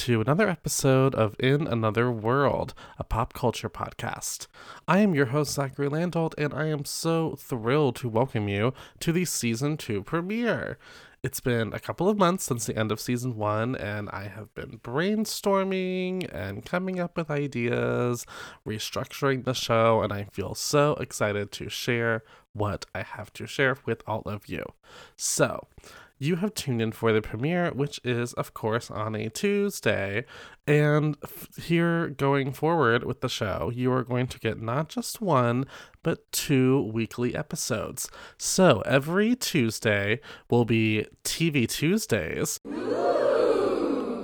to another episode of In Another World, a pop culture podcast. I am your host, Zachary Landolt, and I am so thrilled to welcome you to the season two premiere. It's been a couple of months since the end of season one, and I have been brainstorming and coming up with ideas, restructuring the show, and I feel so excited to share what I have to share with all of you. So, you have tuned in for the premiere, which is, of course, on a Tuesday. And f- here going forward with the show, you are going to get not just one, but two weekly episodes. So every Tuesday will be TV Tuesdays.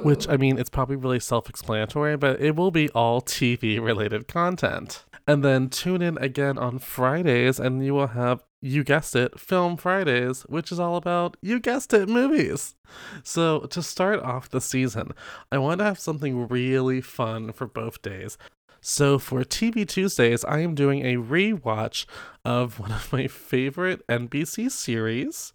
Which, I mean, it's probably really self explanatory, but it will be all TV related content. And then tune in again on Fridays, and you will have you guessed it, Film Fridays, which is all about, you guessed it, movies. So, to start off the season, I want to have something really fun for both days. So, for TV Tuesdays, I am doing a rewatch of one of my favorite NBC series.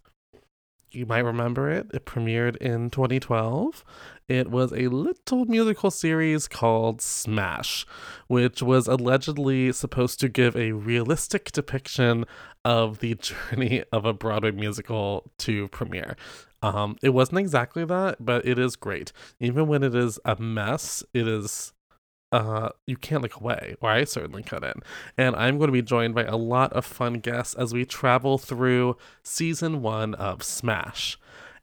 You might remember it. It premiered in 2012. It was a little musical series called Smash, which was allegedly supposed to give a realistic depiction of the journey of a Broadway musical to premiere. Um, it wasn't exactly that, but it is great. Even when it is a mess, it is uh, you can't look away, or I certainly couldn't. And I'm going to be joined by a lot of fun guests as we travel through season one of Smash.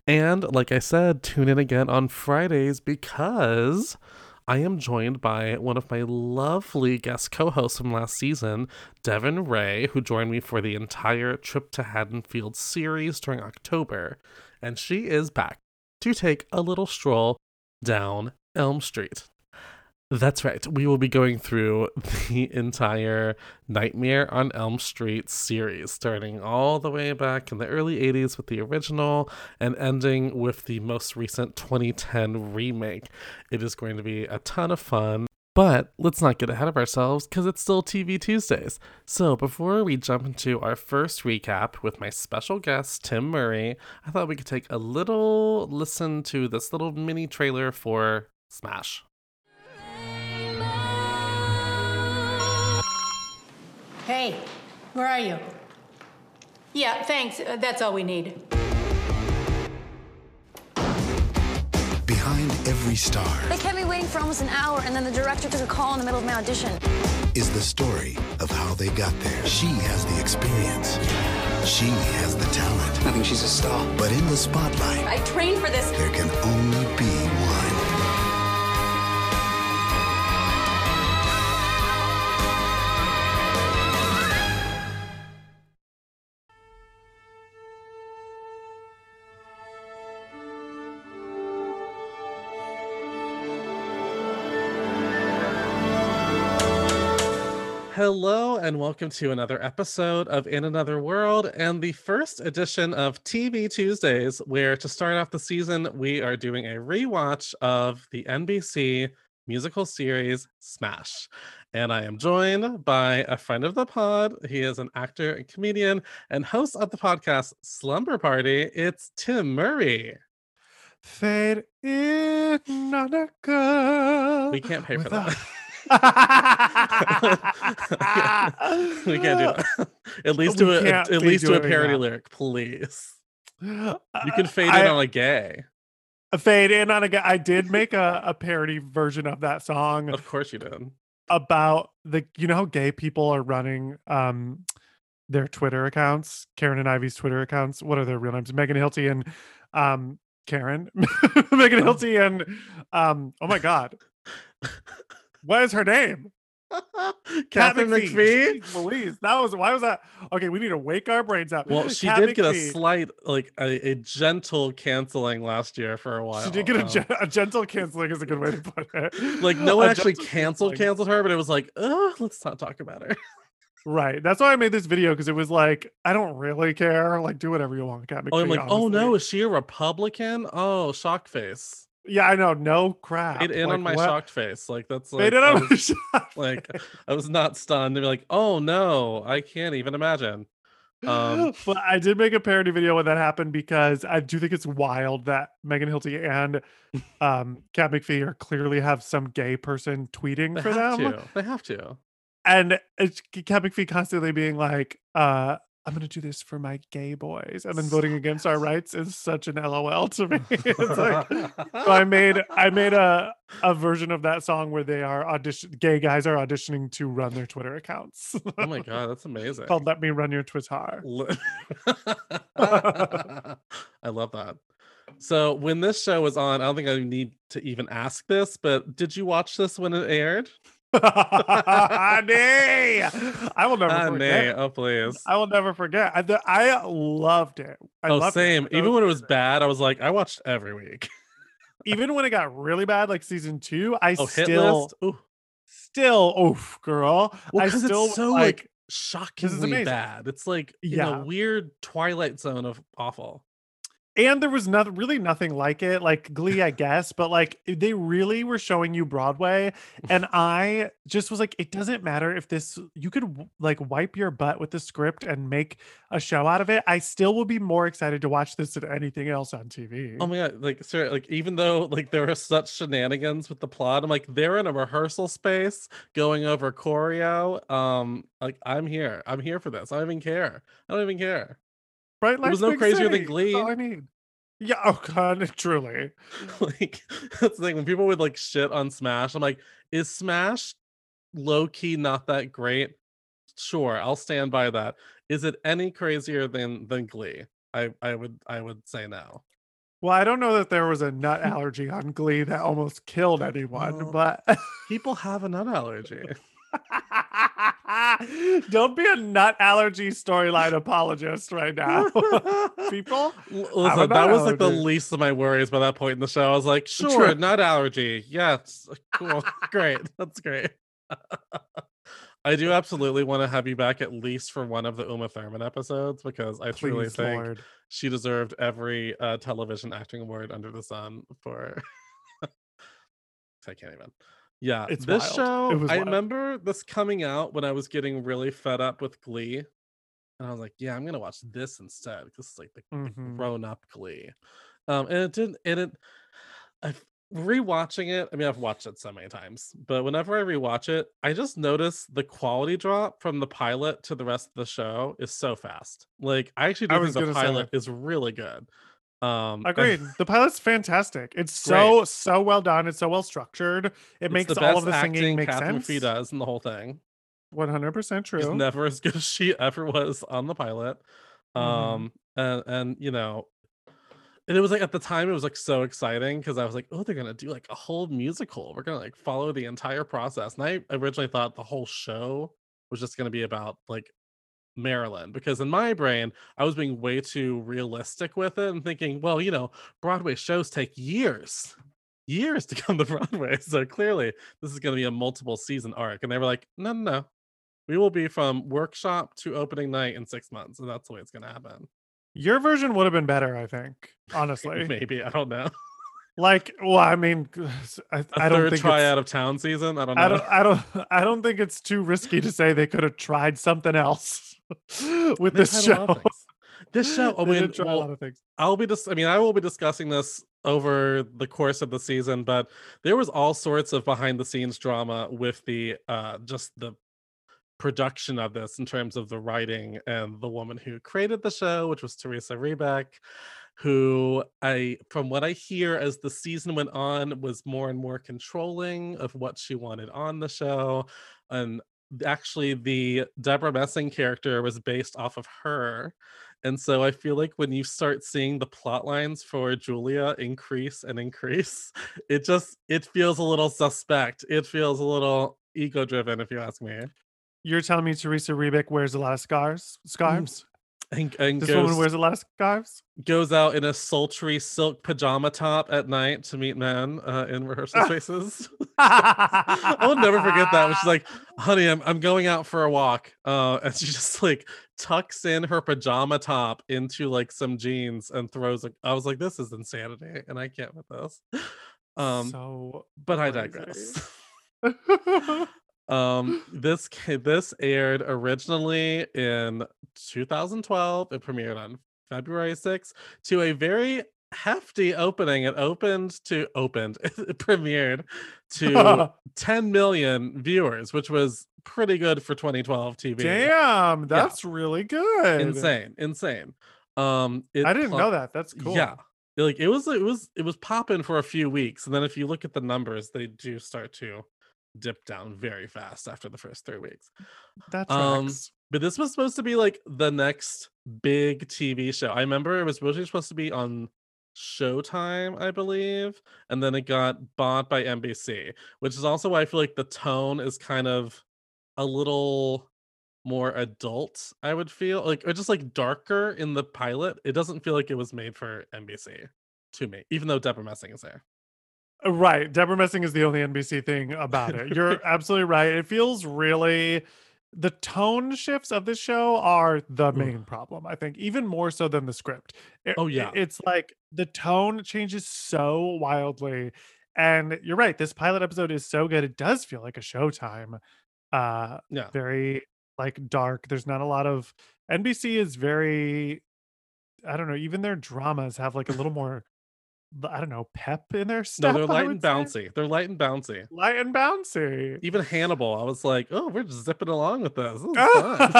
And like I said, tune in again on Fridays because I am joined by one of my lovely guest co hosts from last season, Devin Ray, who joined me for the entire Trip to Haddonfield series during October. And she is back to take a little stroll down Elm Street. That's right. We will be going through the entire Nightmare on Elm Street series, starting all the way back in the early 80s with the original and ending with the most recent 2010 remake. It is going to be a ton of fun. But let's not get ahead of ourselves because it's still TV Tuesdays. So, before we jump into our first recap with my special guest, Tim Murray, I thought we could take a little listen to this little mini trailer for Smash. Hey, where are you? Yeah, thanks. Uh, that's all we need. Behind every star They kept me waiting for almost an hour, and then the director took a call in the middle of my audition. is the story of how they got there. She has the experience. She has the talent. I think she's a star. But in the spotlight, I trained for this. there can only Hello, and welcome to another episode of In Another World and the first edition of TV Tuesdays, where to start off the season, we are doing a rewatch of the NBC musical series Smash. And I am joined by a friend of the pod. He is an actor and comedian and host of the podcast Slumber Party. It's Tim Murray. Fade in on a girl. We can't pay for that. A- we can't do that. At least do it. can't At least do a parody that. lyric, please. You can fade I- in on a gay. fade in on a guy. I did make a, a parody version of that song Of course you did. about the you know how gay people are running um their Twitter accounts, Karen and Ivy's Twitter accounts. What are their real names? Megan Hilty and um Karen. Megan Oh. Hilty and um oh my god. What is her name? Kat Katharine McPhee. Jeez Louise. That was why was that? Okay, we need to wake our brains up. Well, she Kat did get a slight, like a, a gentle canceling last year for a while. She did get a, um, gen- a gentle canceling is a good way to put it. like no one A actually canceled canceling. canceled her, but it was like, oh, let's not talk about her. Right. That's why I made this video because it was like, I don't really care. Like, do whatever you want, Kat Oh, I'm McPhee, like, oh no, is she a Republican? Oh, shock face. Yeah, I know. No crap. Fade in on my what? shocked face. Like that's like, Fade in I on my was- shocked like face. I was not stunned. They're like, oh no, I can't even imagine. Um, but I did make a parody video when that happened because I do think it's wild that Megan Hilty and um Kat McPhee are clearly have some gay person tweeting they for have them. to. They have to. And it's Kat McPhee constantly being like, uh, I'm gonna do this for my gay boys, and then voting against our rights is such an LOL to me. it's like so I made I made a a version of that song where they are audition gay guys are auditioning to run their Twitter accounts. oh my god, that's amazing. called Let Me Run Your Twitter. I love that. So when this show was on, I don't think I need to even ask this, but did you watch this when it aired? Nay, I will never Ah, forget. Oh, please. I will never forget. I, the- I loved it. I oh, loved same. I thought Even when it was bad, I was like, I watched every week. even when it got really bad, like season two, I Oh, still. Still, oof, girl. well, I still it's so like, like shockingly bad. It's like in Yeah. a weird twilight zone of awful. And there was nothing really nothing like it like glee i guess but like they really were showing you broadway and i just was like it doesn't matter if this you could like wipe your butt with the script and make a show out of it i still will be more excited to watch this than anything else on tv Oh my god, like sir like even though like there were such shenanigans with the plot, I'm like they're in a rehearsal space going over choreo. Um, like I'm here. I'm here for this. I don't even care. I don't even care. Right was no crazier than City, that's Glee. all i mean. yeah oh god truly like that's the thing when people would like shit on Smash, I'm like, is Smash low key not that great? Sure, I'll stand by that. Is it any crazier than than Glee? I I would I would say no. well i don't know that there was a nut allergy on glee that almost killed anyone Well, but People have a nut allergy. Don't be a nut allergy storyline apologist right now. People, L- have a Listen, that was like the least of my worries by that point in the show. I was like, True. sure, nut allergy. Yes, cool, great, that's great. I do absolutely want to have you back at least for one of the Uma Thurman episodes because I truly think Lord. she deserved every uh, television acting award under the sun for. I can't even. Yeah, It's this wild. show. I wild. remember this coming out when I was getting really fed up with Glee, and I was like, "Yeah, I'm gonna watch this instead because it's like the, the Mhm. grown up Glee." Um, and it didn't. And it, I've rewatching it. I mean, I've watched it so many times, but whenever I rewatch it, I just notice the quality drop from the pilot to the rest of the show is so fast. Like, I actually do I think the pilot is really good. Um, Agreed. The pilot's fantastic. It's so so well done. It's so well structured. It it's makes all of the singing make Catherine sense. Fee does in the whole thing. One hundred percent She's true. never as good as she ever was on the pilot. Mhm. Um, and and you know, and it was like at the time it was like so exciting because I was like, oh, they're gonna do like a whole musical. We're gonna like follow the entire process. And I originally thought the whole show was just gonna be about like Marilyn because in my brain I was being way too realistic with it and thinking, well, you know, Broadway shows take years, years to come to Broadway. So clearly this is going to be a multiple season arc. And they were like, no, no, no. We will be from workshop to opening night in six months. And that's the way it's going to happen. Your version would have been better, I think. Honestly, Maybe. I don't know. like, well, I mean, I, don't third think try out of town season. I don't know. I don't, I don't, I don't think it's too risky to say they could have tried something else with They this tried a lot of show. This show, I mean, try a well, lot of things. I'll be dis- I mean, I will be discussing this over the course of the season, but there was all sorts of behind the scenes drama with the uh just the production of this in terms of the writing and the woman who created the show, which was Theresa Rebeck, who I from what I hear as the season went on was more and more controlling of what she wanted on the show. And actually the Debra Messing character was based off of her. And so I feel like when you start seeing the plot lines for Julia increase and increase, it just it feels a little suspect. It feels a little ego driven, if you ask me. You're telling me Theresa Rebeck wears a lot of scarves? Scarves? And, and This goes, woman wears a lot of scarves? goes out in a sultry silk pajama top at night to meet men uh, in rehearsal spaces. I will never forget that. When she's like, "Honey, I'm I'm going out for a walk," uh, and she just like tucks in her pajama top into like some jeans and throws. A, I was like, "This is insanity," and I can't with this. Um, so but I digress. Um, this this aired originally in 2012. It premiered on February 6th to a very hefty opening. It opened to opened. It premiered to 10 million viewers, which was pretty good for 2012 TV. Damn, that's really good. Insane, insane. Um, I didn't pl- know that. That's cool. Yeah. Like it was it was it was popping for a few weeks. And then if you look at the numbers, they do start to dip down very fast after the first three weeks. That's Um. But this was supposed to be like the next big TV show. I remember it was originally supposed to be on Showtime, I believe, and then it got bought by NBC, which is also why I feel like the tone is kind of a little more adult, I would feel like, or just like darker in the pilot. It doesn't feel like it was made for NBC to me, even though Debra Messing is there. Right. Debra Messing is the only NBC thing about it. You're absolutely right. It feels really the tone shifts of this show are the main problem, I think, even more so than the script. It- Oh, yeah. it's like the tone changes so wildly. And you're right, this pilot episode is so good. It does feel like a showtime. Uh Yeah. very like dark. There's not a lot of NBC is very I don't know, even their dramas have like a little more I don't know, pep in their stuff. No, they're light and would say. bouncy. They're light and bouncy. Light and bouncy. Even Hannibal, I was like, oh, we're just zipping along with this. This is fun.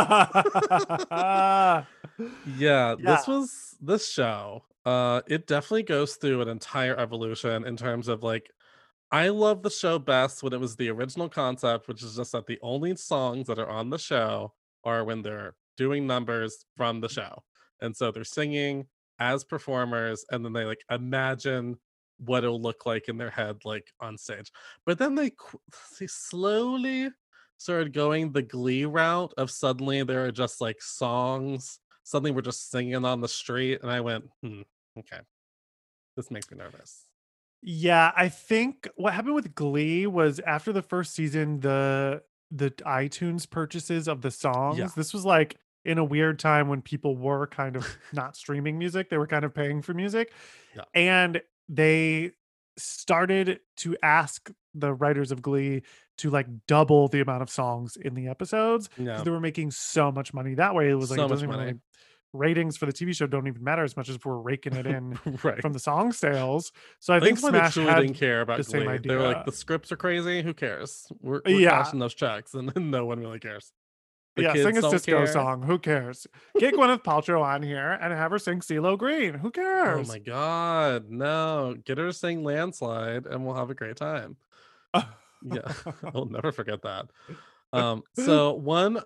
Ah, yeah, Yeah. this was this show. Uh, it definitely goes through an entire evolution in terms of like, I love the show best when it was the original concept, which is just that the only songs that are on the show are when they're doing numbers from the show, and so they're singing as performers, and then they like imagine what it'll look like in their head, like on stage. But then they they slowly started going the glee route of suddenly there are just like songs suddenly we're just singing on the street and i went hmm, okay this makes me nervous yeah, I think what happened with Glee was after the first season, the the iTunes purchases of the songs. This was like in a weird time when people were kind of not streaming music; they were kind of paying for music, Yeah. and they started to ask the writers of Glee to like double the amount of songs in the episodes because yeah they were making so much money that way. It was like So it doesn't even money. really- ratings for the TV show don't even matter as much as if we're raking it in right from the song sales. So I, I think think why they Smash truly didn't care about the same idea. They were like, the scripts are crazy. Who cares? We're, we're Yeah. cashing those checks, and then no one really cares. The yeah, kids sing a don't Cisco care. song. Who cares? Get Gwyneth Paltrow on here and have her sing CeeLo Green. Who cares? Oh my god, no! Get her to sing "Landslide," and we'll have a great time. Yeah, I'll never forget that. Um, so one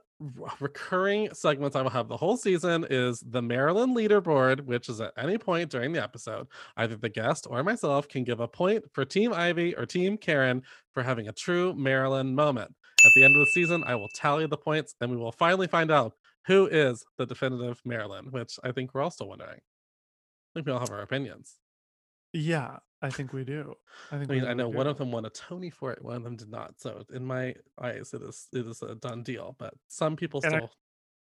recurring segment I will have the whole season is the Marilyn leaderboard, which is at any point during the episode, either the guest or myself can give a point for Team Ivy or Team Karen for having a true Marilyn moment. At the end of the season, I will tally the points and we will finally find out who is the definitive Marilyn, which I think we're all still wondering. I think we all have our opinions. yeah, I think we do. I think I mean, I know one do. of them won a Tony for it, one of them did not. So in my eyes, it is it is a done deal. But some people And I- still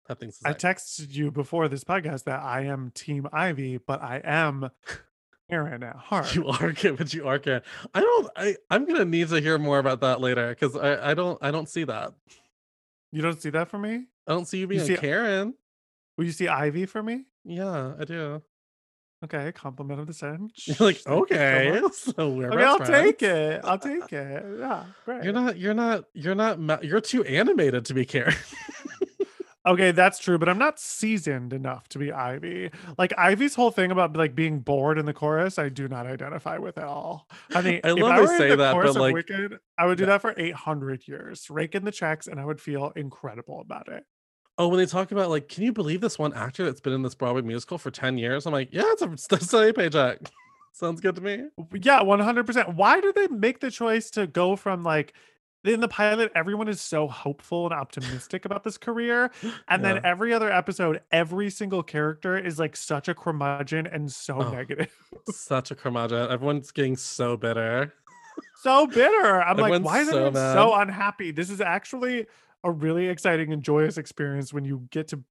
have things to I texted you before this podcast that I am Team Ivy, but I am Aaron at heart. you are good, but you are Karen. I don't. I I'm gonna need to hear more about that later because I I don't I don't see that. You don't see that for me? I don't see you being see- a Karen. Will you see Ivy for me? Yeah, I do. Okay, compliment of the century. You're like okay, so we're Okay, I'll best take it. I'll take it. Yeah, great. You're not. You're not. You're not. You're too animated to be Karen. Okay, that's true, but I'm not seasoned enough to be Ivy. Like Ivy's whole thing about like being bored in the chorus, I do not identify with at all. I mean, I love I in say that, but, like- Wicked, I would do Yeah. that for 800 years, rake in the checks, and I would feel incredible about it. Oh, when they talk about like, can you believe this one actor that's been in this Broadway musical for 10 years? I'm like, yeah, it's a, it's a steady paycheck. Sounds good to me. Yeah, 100%. Why do they make the choice to go from like in the pilot, everyone is so hopeful and optimistic about this career. And then every other episode, every single character is like such a curmudgeon and so Oh. negative. Such a curmudgeon. Everyone's getting so bitter. so bitter. I'm like, why is so everyone so unhappy? This is actually a really exciting and joyous experience when you get to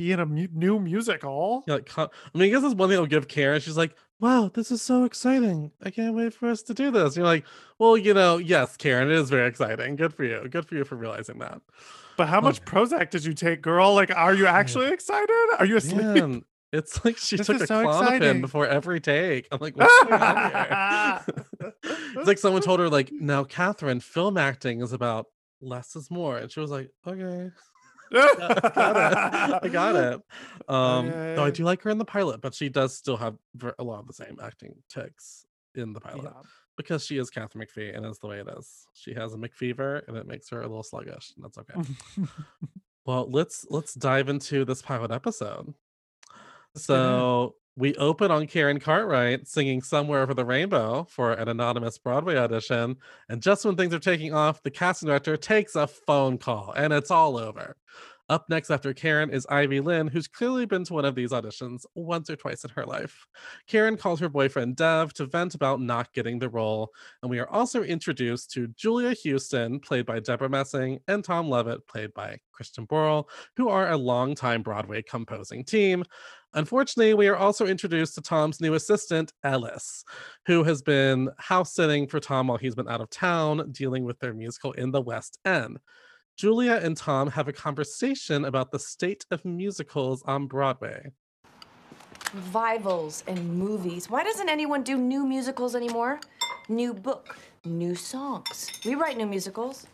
be in a mu- new musical. Yeah, like, I mean, I guess that's one thing I'll give Karen. She's like, "Wow, this is so exciting! I can't wait for us to do this." You're like, "Well, you know, yes, Karen, it is very exciting. Good for you. Good for you for realizing that." But how much Prozac did you take, girl? Like, are you actually excited? Are you asleep? Man, it's like she This took a so Klonopin exciting. before every take. I'm like, what's going on here? it's like someone told her, like, now, Katharine, film acting is about less is more, and she was like, okay. I got it. I got it. Um, though I do like her in the pilot, but she does still have a lot of the same acting ticks in the pilot Yeah. because she is Katharine McPhee, and it's the way it is. She has a McFever, and it makes her a little sluggish, and that's okay. well, let's let's dive into this pilot episode. Let's get in. So we open on Karen Cartwright singing "Somewhere Over the Rainbow" for an anonymous Broadway audition, and just when things are taking off, the casting director takes a phone call, and it's all over. Up next after Karen is Ivy Lynn, who's clearly been to one of these auditions once or twice in her life. Karen calls her boyfriend Dev to vent about not getting the role, and we are also introduced to Julia Houston, played by Debra Messing, and Tom Levitt, played by Christian Borle, who are a longtime Broadway composing team. Unfortunately, we are also introduced to Tom's new assistant, Ellis, who has been house sitting for Tom while he's been out of town dealing with their musical in the West End. Julia and Tom have a conversation about the state of musicals on Broadway. Revivals and movies. Why doesn't anyone do new musicals anymore? New book, new songs. We write new musicals.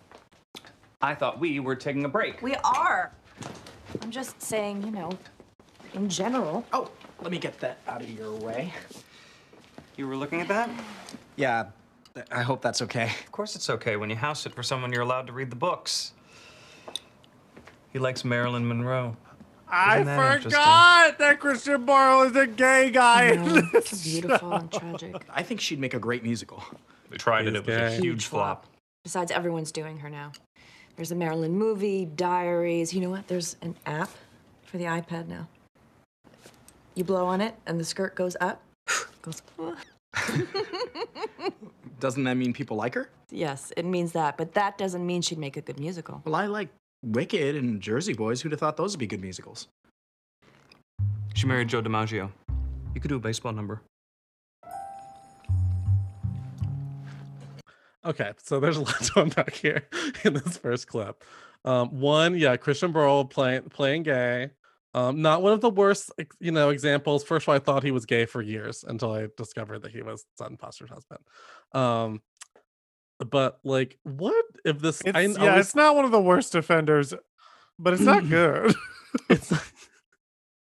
I thought we were taking a break. We are. I'm just saying, you know, in general. Oh, let me get that out of your way. You were looking at that? Yeah, I hope that's okay. Of course it's okay. When you house sit for someone, you're allowed to read the books. He likes Marilyn Monroe. I that forgot that Christian Borle is a gay guy. in No, this it's beautiful and tragic. I think she'd make a great musical. We tried it. He's It was a gay. huge flop. Besides, everyone's doing her now. There's a Marilyn movie, diaries. You know what? There's an app for the iPad now. You blow on it, and the skirt goes up. goes. Doesn't that mean people like her? Yes, it means that, but that doesn't mean she'd make a good musical. Well, I like Wicked and Jersey Boys. Who'd have thought those would be good musicals? She married Joe DiMaggio. You could do a baseball number. Okay, so there's a lot to unpack here in this first clip. Um, one, yeah, Christian Borle playing playing gay. Um, not one of the worst, you know, examples. First of all, I thought he was gay for years until I discovered that he was Sutton Foster's husband. Um, but like, what if this? It's, I yeah, always- it's not one of the worst offenders, but it's not good. it's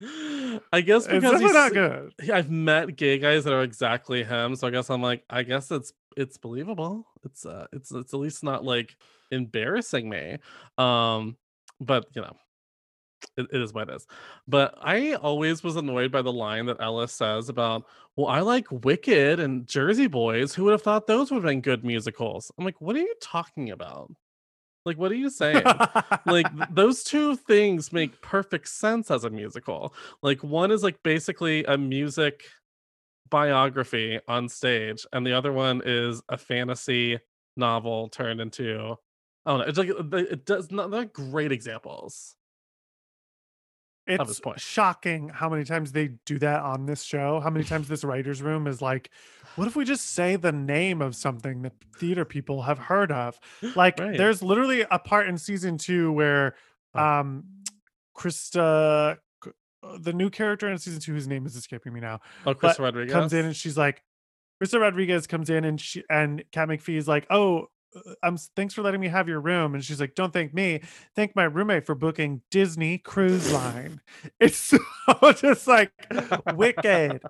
I guess it's because he's not good. I've met gay guys that are exactly him, so I guess I'm like, I guess it's it's believable. It's uh it's it's at least not like embarrassing me. Um, but you know, it, it is what it is. But I always was annoyed by the line that Ellis says about, well, I like Wicked and Jersey Boys. Who would have thought those would have been good musicals? I'm like, what are you talking about? Like, what are you saying? like those two things make perfect sense as a musical like one is like basically a music biography on stage and the other one is a fantasy novel turned into oh no it's like uh, it does not they're great examples it's point. shocking how many times they do that on this show. How many times this writer's room is like, what if we just say the name of something that theater people have heard of? Like, Right. there's literally a part in season two where um Krysta uh, the new character in season two, whose name is escaping me now, oh chris rodriguez comes in and she's like, Krysta Rodriguez comes in and she and Kat McPhee is like, oh, I'm thanks for letting me have your room, and she's like, don't thank me, thank my roommate for booking Disney Cruise Line. It's so just like wicked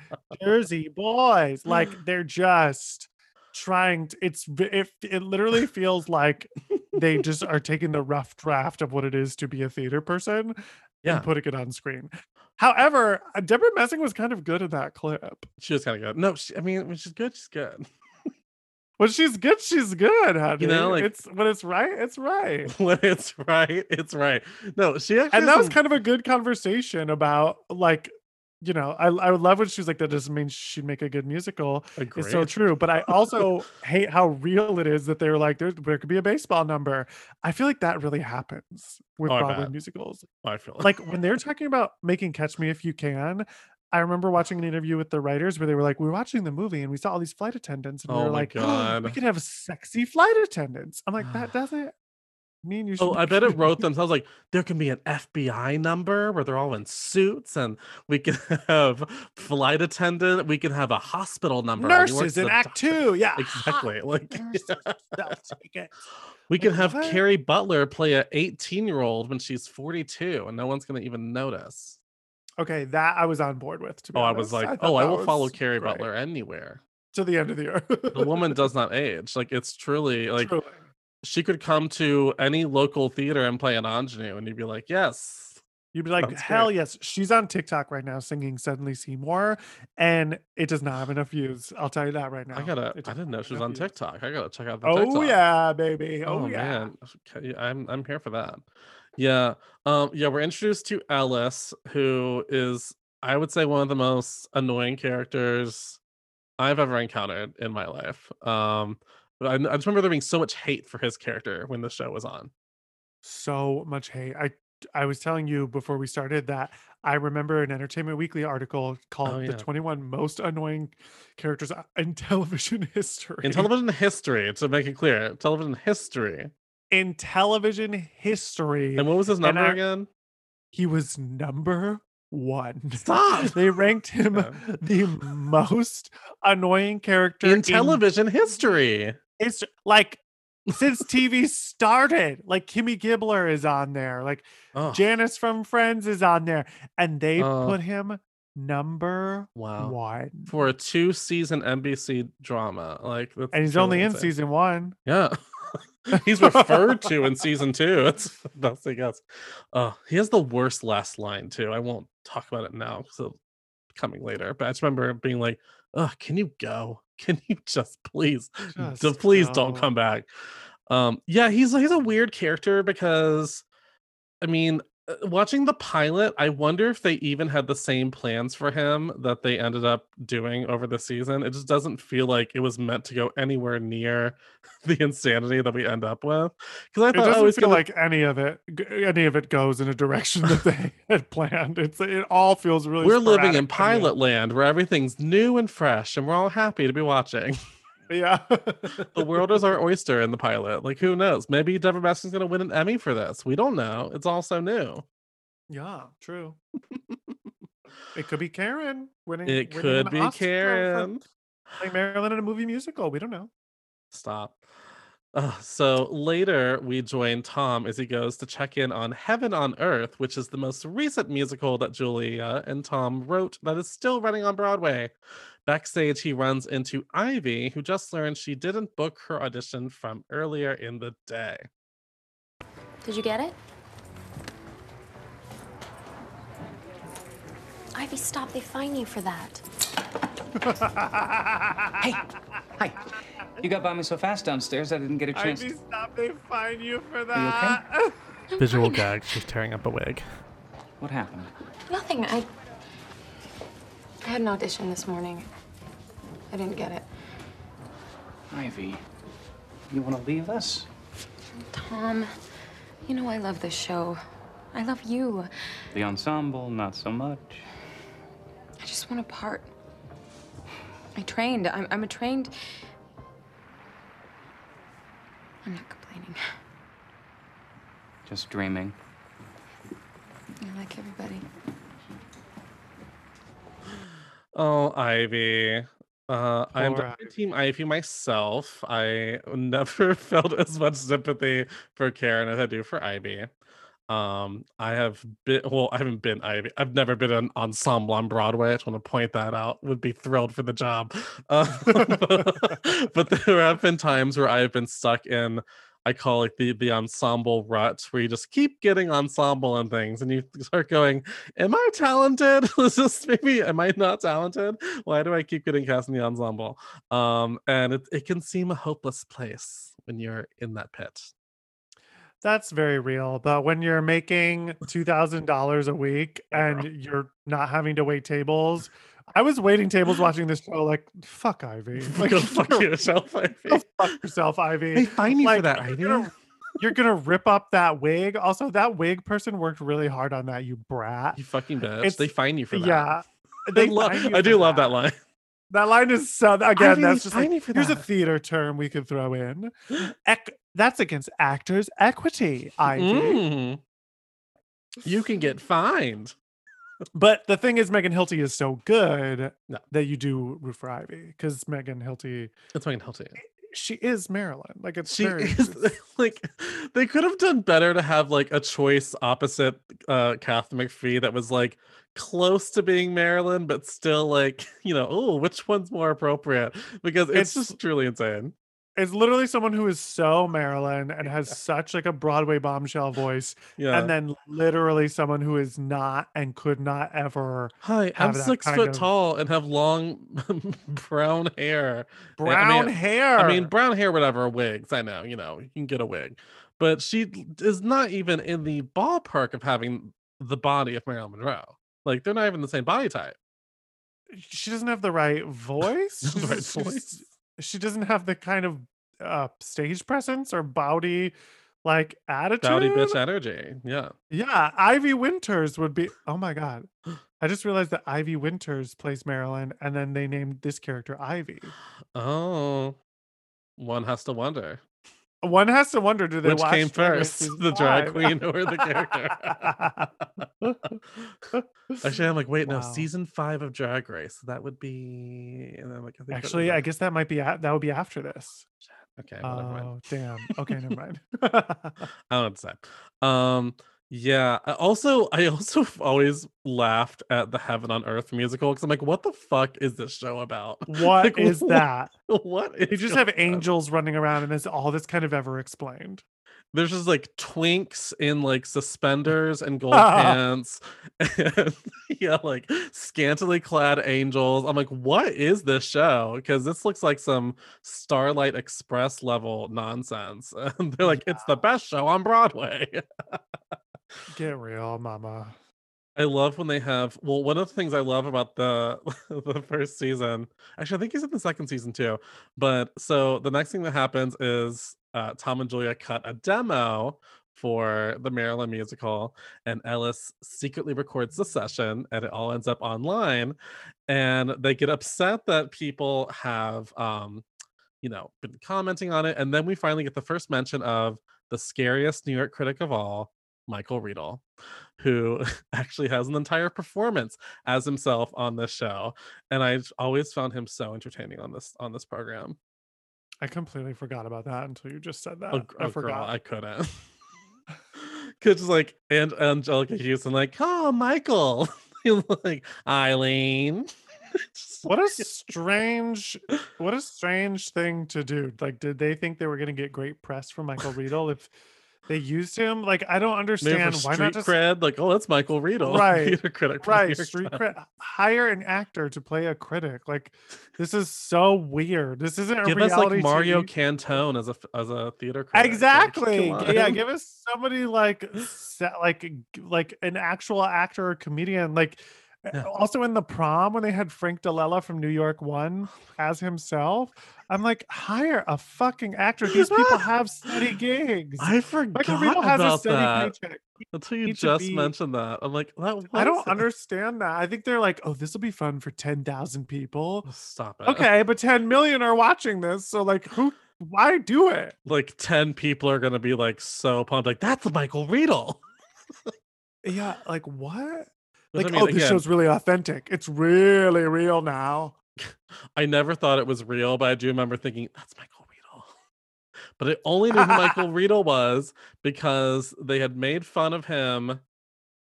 Jersey boys, like they're just trying to. It's it it literally feels like they just are taking the rough draft of what it is to be a theater person Yeah. and putting it on screen. However, uh, Debra Messing was kind of good at that clip. she was kind of good no she, i mean when she's good she's good When she's good, she's good, honey. like- it's when it's right, it's right. when it's right it's right no she actually And that was kind of a good conversation about like you know, I I would love when she was like, that doesn't mean she'd make a good musical. It's so true. But I also hate how real it is that they're like, there, there could be a baseball number. I feel like that really happens with Oh, Broadway musicals. I feel Like when they're talking about making Catch Me If You Can, I remember watching an interview with the writers where they were like, we were watching the movie and we saw all these flight attendants and we Oh were my like, "Oh, we could have sexy flight attendants. I'm like, that doesn't mean you should. Oh, I bet it wrote themselves like there can be an FBI number where they're all in suits, and we can have flight attendant. We can have a hospital number. and he works nurses in Act doctor. Two. Yeah, Exactly. Like nurses, we can have what? Kerry Butler play a 18 year old when she's 42, and no one's gonna even notice. Okay, that I was on board with. To be Oh, I was like, thought oh, I will follow Kerry great. Butler anywhere. to the end of the earth. The woman does not age. Like it's truly like Truly. she could come to any local theater and play an ingenue, and you'd be like, yes. You'd be like, Sounds hell great. yes. She's on TikTok right now singing Suddenly Seymour, and it does not have enough views. I'll tell you that right now. I gotta. I didn't know she was on views. TikTok. I gotta check out the Oh TikTok. yeah, baby. Oh, Oh, yeah. man, I'm I'm here for that. Yeah, um, yeah. We're introduced to Ellis, who is I would say one of the most annoying characters I've ever encountered in my life. Um, but I, I just remember there being so much hate for his character when the show was on. So much hate. I I was telling you before we started that I remember an Entertainment Weekly article called Oh, "The 21 Most Annoying Characters in Television History." In television history, to make it clear, television history. In television history, And what was his number I- again? he was number one. Stop. They ranked him Yeah. the most annoying character In television history. It's like since TV started. Like Kimmy Gibbler is on there. Like Oh, Janice from Friends is on there, and they put him number wow. one. For a two season NBC drama, like that's And he's only in season one. Yeah. He's referred to in season two. It's the best thing else. Uh, he has the worst last line too. I won't talk about it now because it'll coming later. But I just remember being like, "Oh, can you go? Can you just please, d- Just please don't come back?" Um, yeah, he's he's a weird character because, I mean, watching the pilot, I wonder if they even had the same plans for him that they ended up doing over the season. It just doesn't feel like it was meant to go anywhere near the insanity that we end up with. Because I It thought, oh, doesn't oh, feel gonna, like any of it, any of it goes in a direction that they had planned. It's it all feels really. we're living in sporadic by the end. pilot land where everything's new and fresh, and we're all happy to be watching. Yeah. the world is our oyster in the pilot. Like, who knows? Maybe Deborah Baskin's gonna win an Emmy for this. We don't know. It's all so new. Yeah, true. it could be Karen winning. It winning could be Oscar Karen. playing Marilyn in a movie musical. We don't know. Stop. Uh, so later, we join Tom as he goes to check in on Heaven on Earth, which is the most recent musical that Julia and Tom wrote that is still running on Broadway. Backstage, he runs into Ivy, who just learned she didn't book her audition from earlier in the day. Did you get it? Ivy, stop. They fine you for that. Hey, hi. You got by me so fast downstairs, I didn't get a chance. Ivy, stop! They fine you for that. you that. Visual gag. She's tearing up a wig. What happened? Nothing. I. I had an audition this morning. I didn't get it. Ivy, you want to leave us? Tom, you know I love this show. I love you. The ensemble, not so much. I just want a part. I trained. I'm, I'm a trained. I'm not complaining. Just dreaming. I like everybody. Oh, Ivy. Uh, I'm definitely Team Ivy myself. I never felt as much sympathy for Karen as I do for Ivy. Um, I have been well, I haven't been Ivy. I've never been an ensemble on Broadway. I just want to point that out. Would be thrilled for the job. Uh, but there have been times where I've been stuck in I call it the the ensemble rut where you just keep getting ensemble and things and you start going, Am I talented? Is this maybe am I not talented? Why do I keep getting cast in the ensemble? Um, and it, it can seem a hopeless place when you're in that pit. That's very real. But when you're making $2,000 a week and you're not having to wait tables, I was waiting tables watching this show like, fuck Ivy. Like, Go fuck yourself, Ivy. Go fuck yourself, Ivy. They fine you for Like, that, you're Ivy. gonna- You're gonna rip up that wig. Also, that wig person worked really hard on that, you brat. You fucking bitch. It's- they fine you for that. Yeah. I, They lo- fine you I do for love that line. That line is so again. Ivy, that's just like for here's a theater term we could throw in. Ec- that's against actors' equity, Ivy. Mm. You can get fined. But the thing is, Megan Hilty is so good No. that you do root for Ivy because Megan Hilty, It's fucking healthy. she is Marilyn. Like it's She very is like they could have done better to have like a choice opposite uh Kat McPhee that was like close to being Marilyn, but still like, you know, oh, which one's more appropriate? Because it's, It's- just truly insane. It's literally someone who is so Marilyn and has such like a Broadway bombshell voice, Yeah. and then literally someone who is not and could not ever Hi, I'm six foot of- tall and have long brown hair. I- I brown mean- hair. I mean, brown hair, whatever, wigs. I know, you know, you can get a wig. But she is not even in the ballpark of having the body of Marilyn Monroe. Like, they're not even the same body type. she doesn't have the right voice. The right voice. She doesn't have the kind of uh stage presence or bowdy like attitude. Dowdy bitch energy. Yeah. Yeah, Ivy Winters would be. Oh my god. I just realized that Ivy Winters plays Marilyn, and then they named this character Ivy. Oh, one has to wonder One has to wonder: Do they which watch came first, the drag queen or the character? Actually, I'm like, wait, no, season five of Drag Race. That would be, and then like, I think Actually, I guess that might be that would be after this. okay, well. Oh damn. Okay, never mind. I don't decide. Um, yeah. I also, I also always laughed at the Heaven on Earth musical because I'm like, what the fuck is this show about? What Like, is wh- that? What is You just have on? angels running around, and is all that's kind of ever explained. There's just like twinks in like suspenders and gold pants, and yeah, like scantily clad angels. I'm like, what is this show? Because this looks like some Starlight Express level nonsense. And they're like, it's the best show on Broadway. Get real, mama. I love when they have well, one of the things I love about the the first season, actually, I think he's in the second season too. But so the next thing that happens is uh, Tom and Julia cut a demo for the Marilyn musical, and Ellis secretly records the session, and it all ends up online. And they get upset that people have, um, you know, been commenting on it, and then we finally get the first mention of the scariest New York critic of all, Michael Riedel, who actually has an entire performance as himself on this show, and I've always found him so entertaining on this on this program. I completely forgot about that until you just said oh that. Oh, I oh, forgot. girl, I couldn't. Cause like and Anjelica Huston, like, oh Michael, like Eileen. What a strange what a strange thing to do like did they think they were going to get great press from michael riedel if they used him? Like i don't understand why not just cred, like, oh, that's Michael Riedel, Right, theater critic, right street cred. Hire an actor to play a critic. Like this is so weird. This isn't a Give us like Mario TV. Cantone as a as a theater critic. exactly. Come yeah give us somebody like like like an actual actor or comedian. Like Yeah. also in the prom when they had frank dilella from new york one oh as himself i'm like hire a fucking actor. These people have steady gigs. I michael forgot riedel has a about steady that. paycheck. Until you just mentioned that. I'm like, that i don't was- understand that. I think they're like oh this will be fun for 10000 people. Stop it. okay but 10 million are watching this so like who why do it? Like ten people are gonna be like so pumped, like that's Michael Riedel. yeah like what Like I mean, oh this show's really authentic it's really real now I never thought it was real, but I do remember thinking that's Michael Riedel. But I only knew who Michael Riedel was because they had made fun of him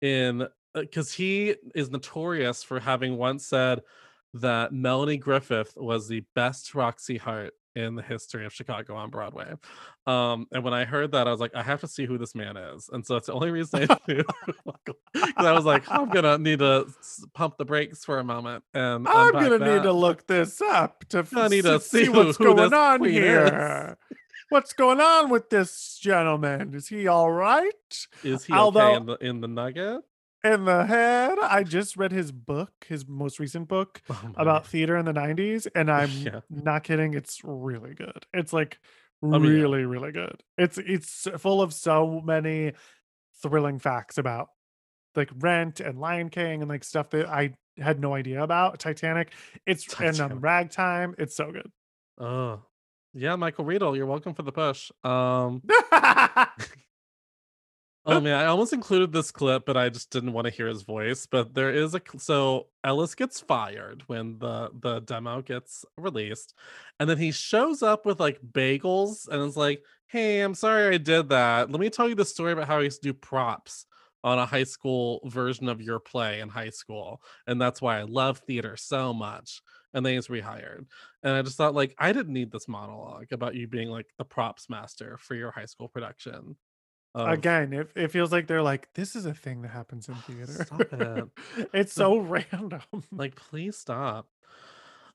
in uh, because he is notorious for having once said that Melanie Griffith was the best Roxie Hart in the history of Chicago on Broadway. Um, and when I heard that, I was like, I have to see who this man is. And so that's the only reason I knew. Because I was like, I'm gonna need to pump the brakes for a moment. And i'm gonna need to look this up to I need to see see what's who- who going on here What's going on with this gentleman? Is he all right? Is he Although- okay in the in the nugget? In the head. I just read his book, his most recent book Oh about theater in the 90s, and I'm Yeah. not kidding. It's really good. It's like mean, yeah. really, really good. It's it's full of so many thrilling facts about like Rent and Lion King and like stuff that I had no idea about. Titanic. It's and um, Ragtime. It's so good. Oh, yeah, Michael Riedel, you're welcome for the push. Um, oh man, I almost included this clip, but I just didn't want to hear his voice. But there is a so Ellis gets fired when the the demo gets released, and then he shows up with like bagels and is like, "Hey, I'm sorry I did that. Let me tell you the story about how I used to do props." On a high school version of your play in high school. And that's why I love theater so much. And then he's rehired. And I just thought, like, I didn't need this monologue about you being like the props master for your high school production. Of- Again, it, it feels like they're like, this is a thing that happens in theater. Stop it. it's so random. Like, please stop.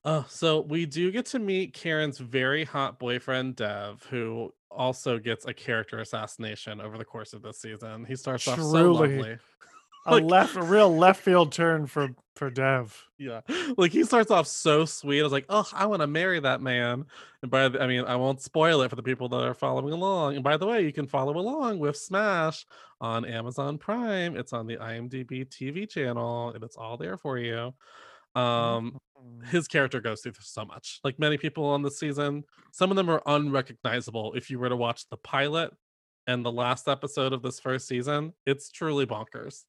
Uh, so we do get to meet Karen's very hot boyfriend, Dev, who also gets a character assassination over the course of this season. He starts off so lovely. A Like- left, a real left field turn for for Dev. Yeah, like he starts off so sweet. I was like, oh, I want to marry that man. And by the, I mean, I won't spoil it for the people that are following along. And by the way, you can follow along with Smash on Amazon Prime. It's on the IMDb TV channel, and it's all there for you. Um, his character goes through so much. Like many people on the season, some of them are unrecognizable. If you were to watch the pilot and the last episode of this first season, it's truly bonkers.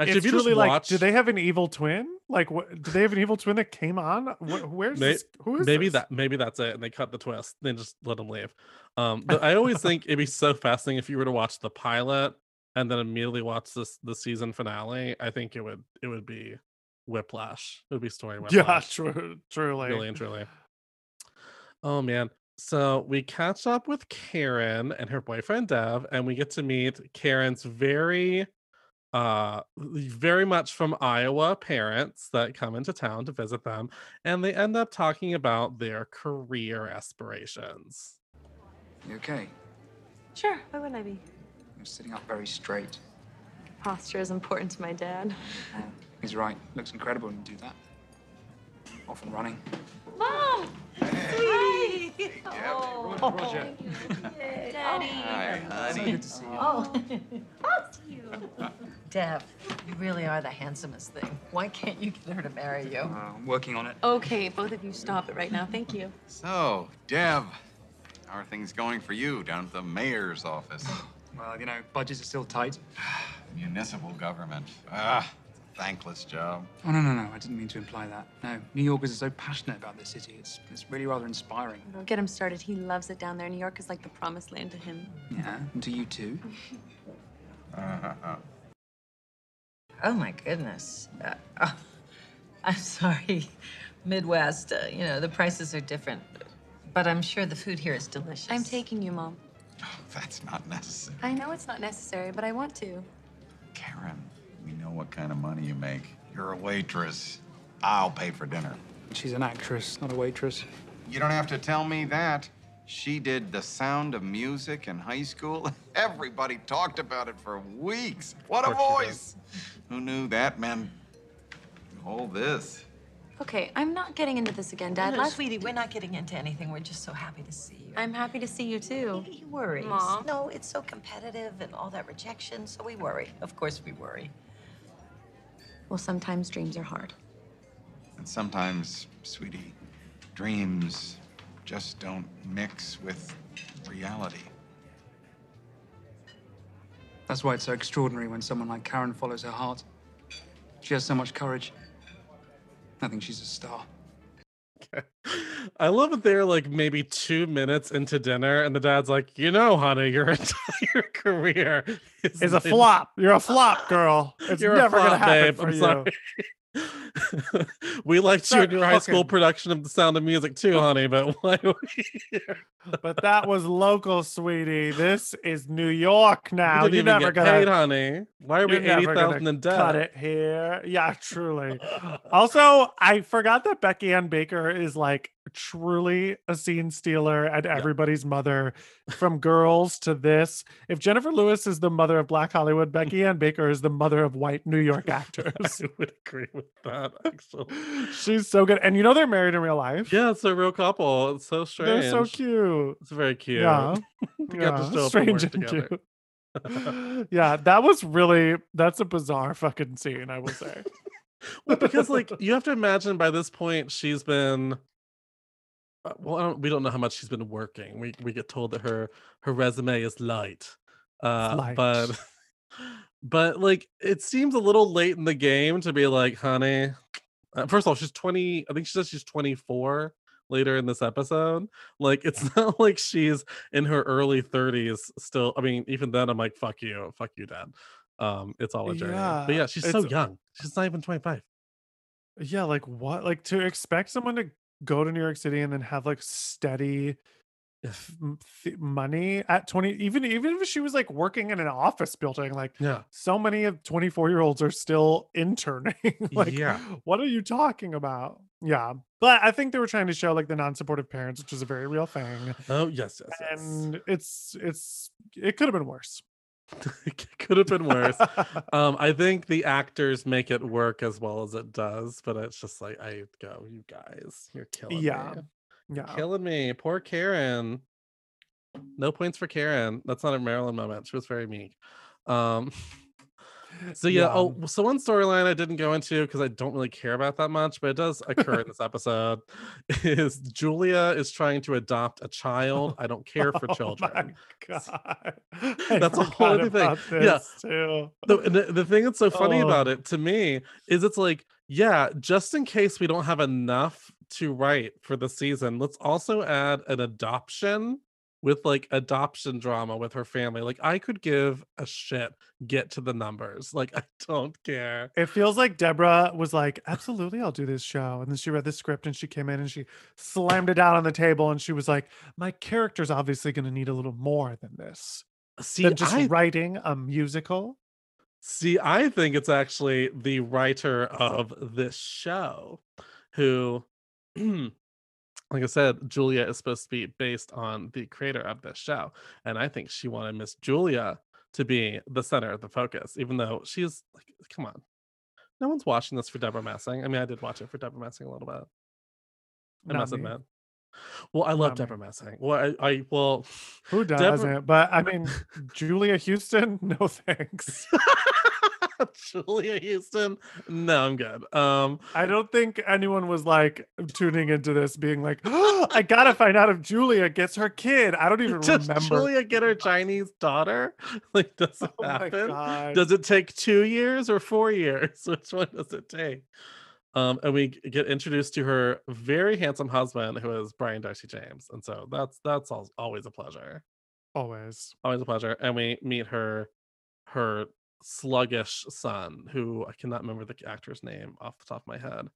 Actually, it's if you just truly like, do they have an evil twin? Like, what? Do they have an evil twin that came on? Wh- where's May- this? Who is maybe this? that maybe that's it and they cut the twist then just let them leave um but i always think it'd be so fascinating if you were to watch the pilot and then immediately watch this the season finale i think it would it would be whiplash it would be story Yeah, true, truly. really and truly oh man so we catch up with karen and her boyfriend dev and we get to meet karen's very uh very much from iowa parents that come into town to visit them and they end up talking about their career aspirations You okay? Sure, why wouldn't I be? You're sitting up very straight. Posture is important to my dad. He's right. Looks incredible when you do that. Off and running. Mom! Hi! Oh. Roger. Daddy. Hi, So good to see you. Oh, Dev, you really are the handsomest thing. Why can't you get her to marry you? Uh, I'm working on it. okay, both of you stop it right now. Thank you. So, Dev, how are things going for you down at the mayor's office? Well, you know, budgets are still tight. Municipal government. Ah, thankless job. Oh, no, no, no. I didn't mean to imply that. No, New Yorkers are so passionate about this city. It's, it's really rather inspiring. Don't get him started. He loves it down there. New York is like the promised land to him. Yeah, and to you too. Uh-huh. Oh my goodness. Uh, oh, I'm sorry. Midwest, uh, you know, the prices are different. But I'm sure the food here is delicious. I'm taking you, Mom. Oh, That's not necessary. I know it's not necessary, but I want to. Karen, we know what kind of money you make. You're a waitress. I'll pay for dinner. She's an actress, not a waitress. You don't have to tell me that. She did The Sound of Music in high school. Everybody talked about it for weeks. What a Of course she voice! Who knew that meant all this? Okay, I'm not getting into this again, Dad. No, Last- sweetie, we're not getting into anything. We're just so happy to see you. I'm happy to see you too. He worries. Mom. No, it's so competitive and all that rejection, so we worry. Of course we worry. Well, sometimes dreams are hard. And sometimes, sweetie, dreams just don't mix with reality. That's why it's so extraordinary when someone like Karen follows her heart. She has so much courage. I think she's a star. I love that they're like maybe two minutes into dinner, and the dad's like, "You know, honey, your entire career is, Is a flop. You're a flop, girl. It's You're never a gonna flop, happen babe. for I'm you. sorry." we liked you in your high school production of The Sound of Music too, honey. But why are we here? But that was local, sweetie. This is New York now. you never get gonna paid, honey. Why are we eighty thousand in debt? Cut it here. Yeah, truly. also, I forgot that Becky Ann Baker is like truly a scene stealer and everybody's mother from girls to this. If Jennifer Lewis is the mother of Black Hollywood, Becky Ann Baker is the mother of white New York actors. I would agree with that, actually. She's so good. And you know they're married in real life. Yeah, it's a real couple. It's so strange. They're so cute. It's very cute. Yeah. They got to Yeah, show strange and together. cute. yeah, that was really that's a bizarre fucking scene, I will say. well, because like you have to imagine by this point she's been uh, well I don't, we don't know how much she's been working we we get told that her her resume is light uh Light. but but like it seems a little late in the game to be like honey uh, first of all she's 20 i think she says she's 24 later in this episode like it's not like she's in her early 30s still i mean even then i'm like fuck you fuck you dad um it's all a journey but Yeah, yeah she's so young she's not even 25 Yeah, like what? Like to expect someone to go to New York City and then have like steady f- m- th- money at 20 even even if she was like working in an office building like Yeah. so many of 24 year olds are still interning like Yeah. what are you talking about yeah but i think they were trying to show like the non-supportive parents which is a very real thing Oh yes, yes, yes. and it's it's it could have been worse it could have been worse. um, I think the actors make it work as well as it does, but it's just like I go, you guys, you're killing yeah me. Yeah Killing me. Poor Karen. No points for Karen. That's not a Marilyn moment. She was very meek. Um so yeah, Yeah. oh so one storyline I didn't go into because I don't really care about that much, but it does occur in this episode is Julia is trying to adopt a child. I don't care for Oh children. my god I That's a whole other thing. about Yeah. too. the, the the thing that's so funny about Oh. it to me is it's like yeah just in case we don't have enough to write for the season let's also add an adoption with like adoption drama with her family like i could give a shit get to the numbers like i don't care It feels like Debra was like, absolutely, I'll do this show. And then she read the script and she came in and she slammed it down on the table and she was like, my character's obviously going to need a little more than this. see than just I, writing a musical. see i think it's actually the writer of this show who like I said, Julia is supposed to be based on the creator of this show. And I think she wanted Miss Julia to be the center of the focus, even though she's like, come on. No one's watching this for Debra Messing. I mean, I did watch it for Debra Messing a little bit. I Not must me. admit. Well, I love Not me. Debra Messing. Well, I, I well, Who doesn't? But I mean, Julia Houston, no thanks. Julia Houston. No, I'm good. Um, I don't think anyone was like tuning into this being like, oh, I gotta find out if Julia gets her kid. I don't even does remember. Julia get her Chinese daughter? Like, does it Oh happen? Does it take two years or four years? Which one does it take? Um, and we get introduced to her very handsome husband, who is Brian Darcy James, and so that's that's al- always a pleasure, Always. always a pleasure. And we meet her her sluggish son, who I cannot remember the actor's name off the top of my head,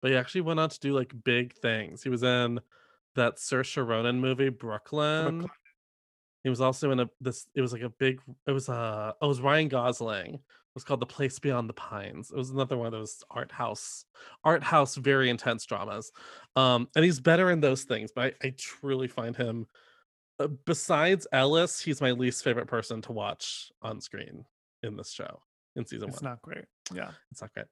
but he actually went on to do like big things. He was in that Saoirse Ronan movie Brooklyn. He was also in a this. It was like a big. It was uh. Oh, it was Ryan Gosling. It was called The Place Beyond the Pines. It was another one of those art house, art house, very intense dramas. Um, and he's better in those things. But I, I truly find him. Uh, besides Ellis, he's my least favorite person to watch on screen in this show in season It's one. It's not great. Yeah. It's not great.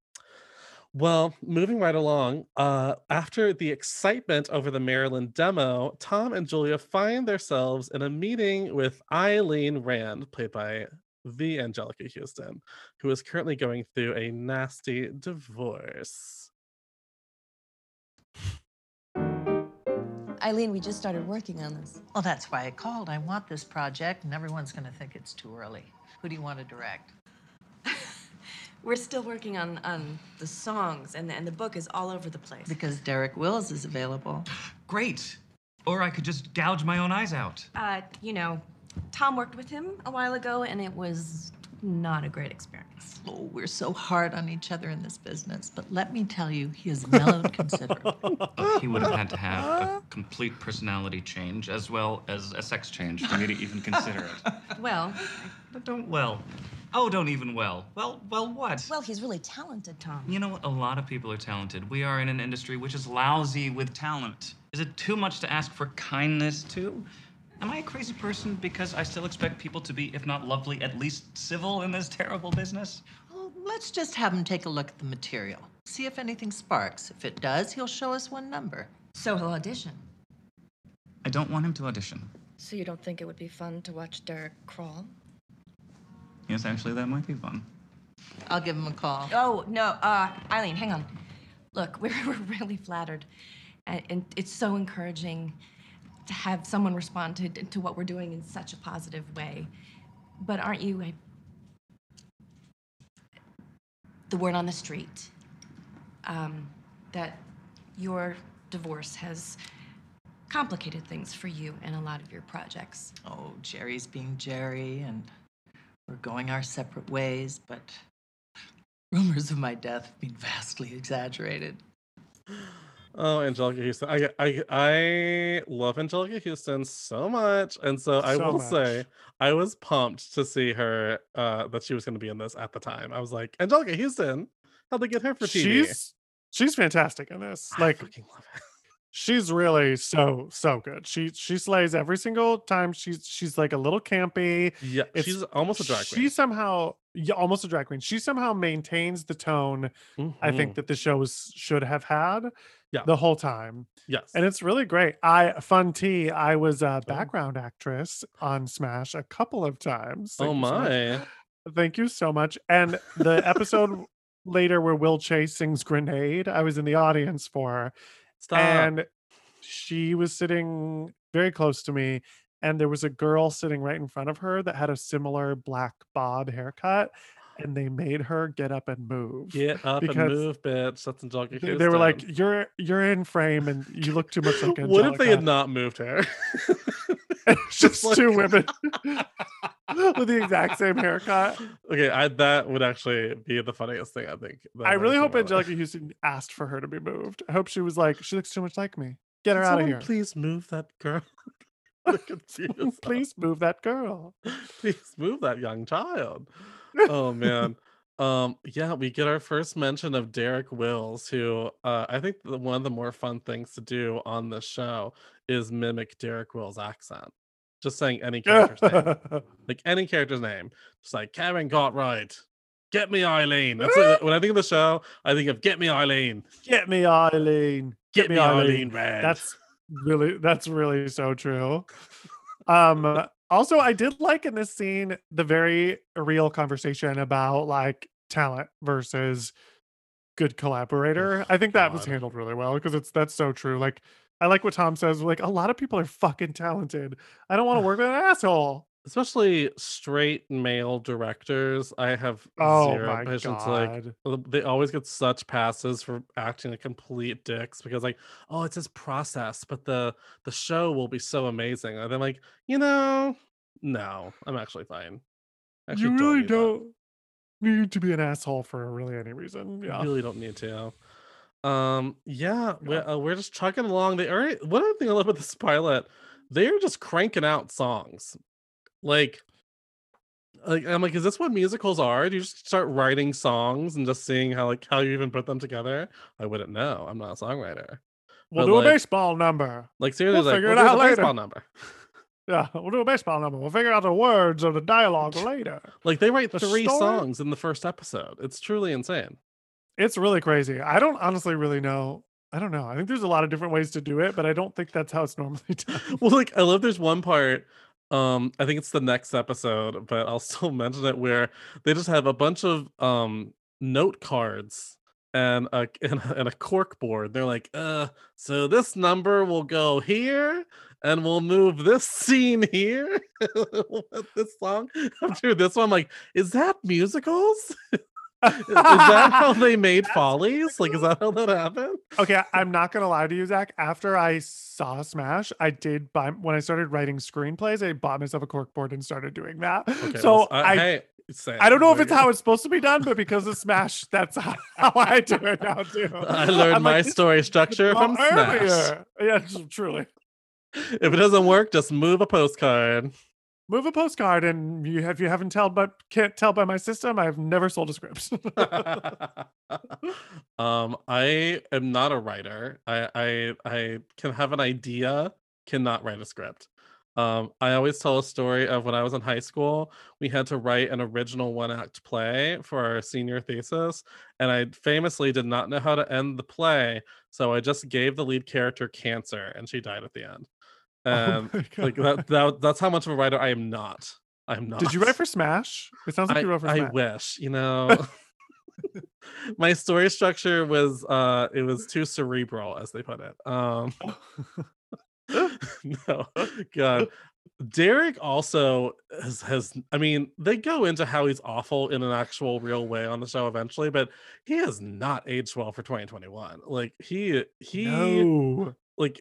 Well, moving right along, uh, after the excitement over the Marilyn demo, Tom and Julia find themselves in a meeting with Eileen Rand, played by the Anjelica Huston, who is currently going through a nasty divorce. Eileen, we just started working on this. Well, that's why I called. I want this project, and everyone's going to think it's too early. Who do you want to direct? We're still working on, on the songs, and the, and the book is all over the place. Because Derek Wills is available. Great. Or I could just gouge my own eyes out. Uh, you know, Tom worked with him a while ago, and it was not a great experience. Oh, we're so hard on each other in this business, but let me tell you, he has mellowed considerably. He would have had to have a complete personality change as well as a sex change for me to even consider it. Well, But don't well. Oh, don't even well. Well, well, what? Well, he's really talented, Tom. You know what? A lot of people are talented. We are in an industry which is lousy with talent. Is it too much to ask for kindness, too? Am I a crazy person because I still expect people to be, if not lovely, at least civil in this terrible business? Well, let's just have him take a look at the material. See if anything sparks. If it does, he'll show us one number. So he'll audition. I don't want him to audition. So you don't think it would be fun to watch Derek crawl? Yes, actually, that might be fun. I'll give him a call. Oh, no, uh, Eileen, hang on. Look, we're, we're really flattered. And, and it's so encouraging to have someone respond to, to what we're doing in such a positive way. But aren't you a, the word on the street um, that your divorce has complicated things for you and a lot of your projects? Oh, Jerry's being Jerry, and we're going our separate ways, but rumors of my death have been vastly exaggerated. Oh, Anjelica Huston. I I I love Anjelica Huston so much. And so I So will much. say I was pumped to see her uh that she was gonna be in this at the time. I was like, Anjelica Huston, how'd they get her for TV? She's she's fantastic in this. Like she's really so so good. She she slays every single time. She's she's like a little campy. Yeah, she's almost a drag queen. She somehow yeah, almost a drag queen. She somehow maintains the tone I think Mhm. that the show was, should have had Yeah. the whole time. Yes. And it's really great. I fun tea. I was Oh. a background actress on Smash a couple of times. Oh Thank so my. Thank you so much. And the episode later where Will Chase sings Grenade, I was in the audience for. Stop. And she was sitting very close to me. And there was a girl sitting right in front of her that had a similar black bob haircut. And they made her get up and move. Get up and move, bitch. That's Anjelica They, they were like, "You're you're in frame, and you look too much like Anjelica." what if they had not moved her? It's just two women with the exact same haircut. Okay, I that would actually be the funniest thing I think. I really hope in my life. Anjelica Huston asked for her to be moved. I hope she was like, "She looks too much like me. Get her Can out of here. Please move that girl. Please move that girl." Please move that young child. Oh man. Um yeah, we get our first mention of Derek Wills, who uh I think the, one of the more fun things to do on this show is mimic Derek Wills' accent. Just saying any character's name. Like any character's name. Just like Karen got right. Get me Eileen. That's it. when I think of the show, I think of get me Eileen. Get me Eileen. Get me Eileen Red. That's really that's really so true. Um also I did like in this scene the very real conversation about like talent versus good oh, collaborator. I think that was handled really well because it's that's so true. Like I like what Tom says, like a lot of people are fucking talented. I don't want to work with an asshole. Especially straight male directors i have Oh zero patience like God. uh, they always get such passes for acting like complete dicks because like oh it's his process but the the show will be so amazing and i'm like you know no i'm actually fine actually you really need don't need to be an asshole for really any reason. You Yeah. really don't need to um yeah we're, uh, we're just chugging along they already one other thing i love about this pilot they're just cranking out songs like like i'm like is this what musicals are do you just start writing songs and just seeing how like how you even put them together i wouldn't know i'm not a songwriter We'll But, do like- a baseball number. like seriously We'll like figure we'll it out later. baseball number Yeah, we'll do a baseball number. We'll figure out the words or the dialogue later. like they write The three story- songs in the first episode it's truly insane It's really crazy. I don't honestly really know. I don't know. I think there's a lot of different ways to do it, but I don't think that's how it's normally done. well like i love there's one part um i think it's the next episode but i'll still mention it where they just have a bunch of um note cards and a and a, cork board. They're like uh so this number will go here and we'll move this scene here this song. After this one I'm like is that musicals is, that how they made follies like is that how that happened Okay, I'm not gonna lie to you, Zach. After I saw Smash, I did buy when I started writing screenplays. I bought myself a corkboard and started doing that. okay so well, uh, I, hey, same. I don't know if it's how it's supposed to be done, but because of Smash, that's how, how I do it now too. I learned I'm my like, story structure from all Smash. Yeah, truly. If it doesn't work, just move a postcard. Move a postcard and you if you haven't tell but can't tell by my system i've never sold a script um, I am not a writer. I I I can have an idea, cannot write a script. Um, I always tell a story of when I was in high school, we had to write an original one act play for our senior thesis, and I famously did not know how to end the play, so I just gave the lead character cancer and she died at the end. And my like that, that that's how much of a writer I am not. I'm not. did you write for smash it sounds like I, you wrote for I smash wish, you know. my story structure was uh it was too cerebral as they put it. Um no. God. Derek also has, has I mean, they go into how he's awful in an actual real way on the show eventually, but he has not aged well for 2021. Like he he no like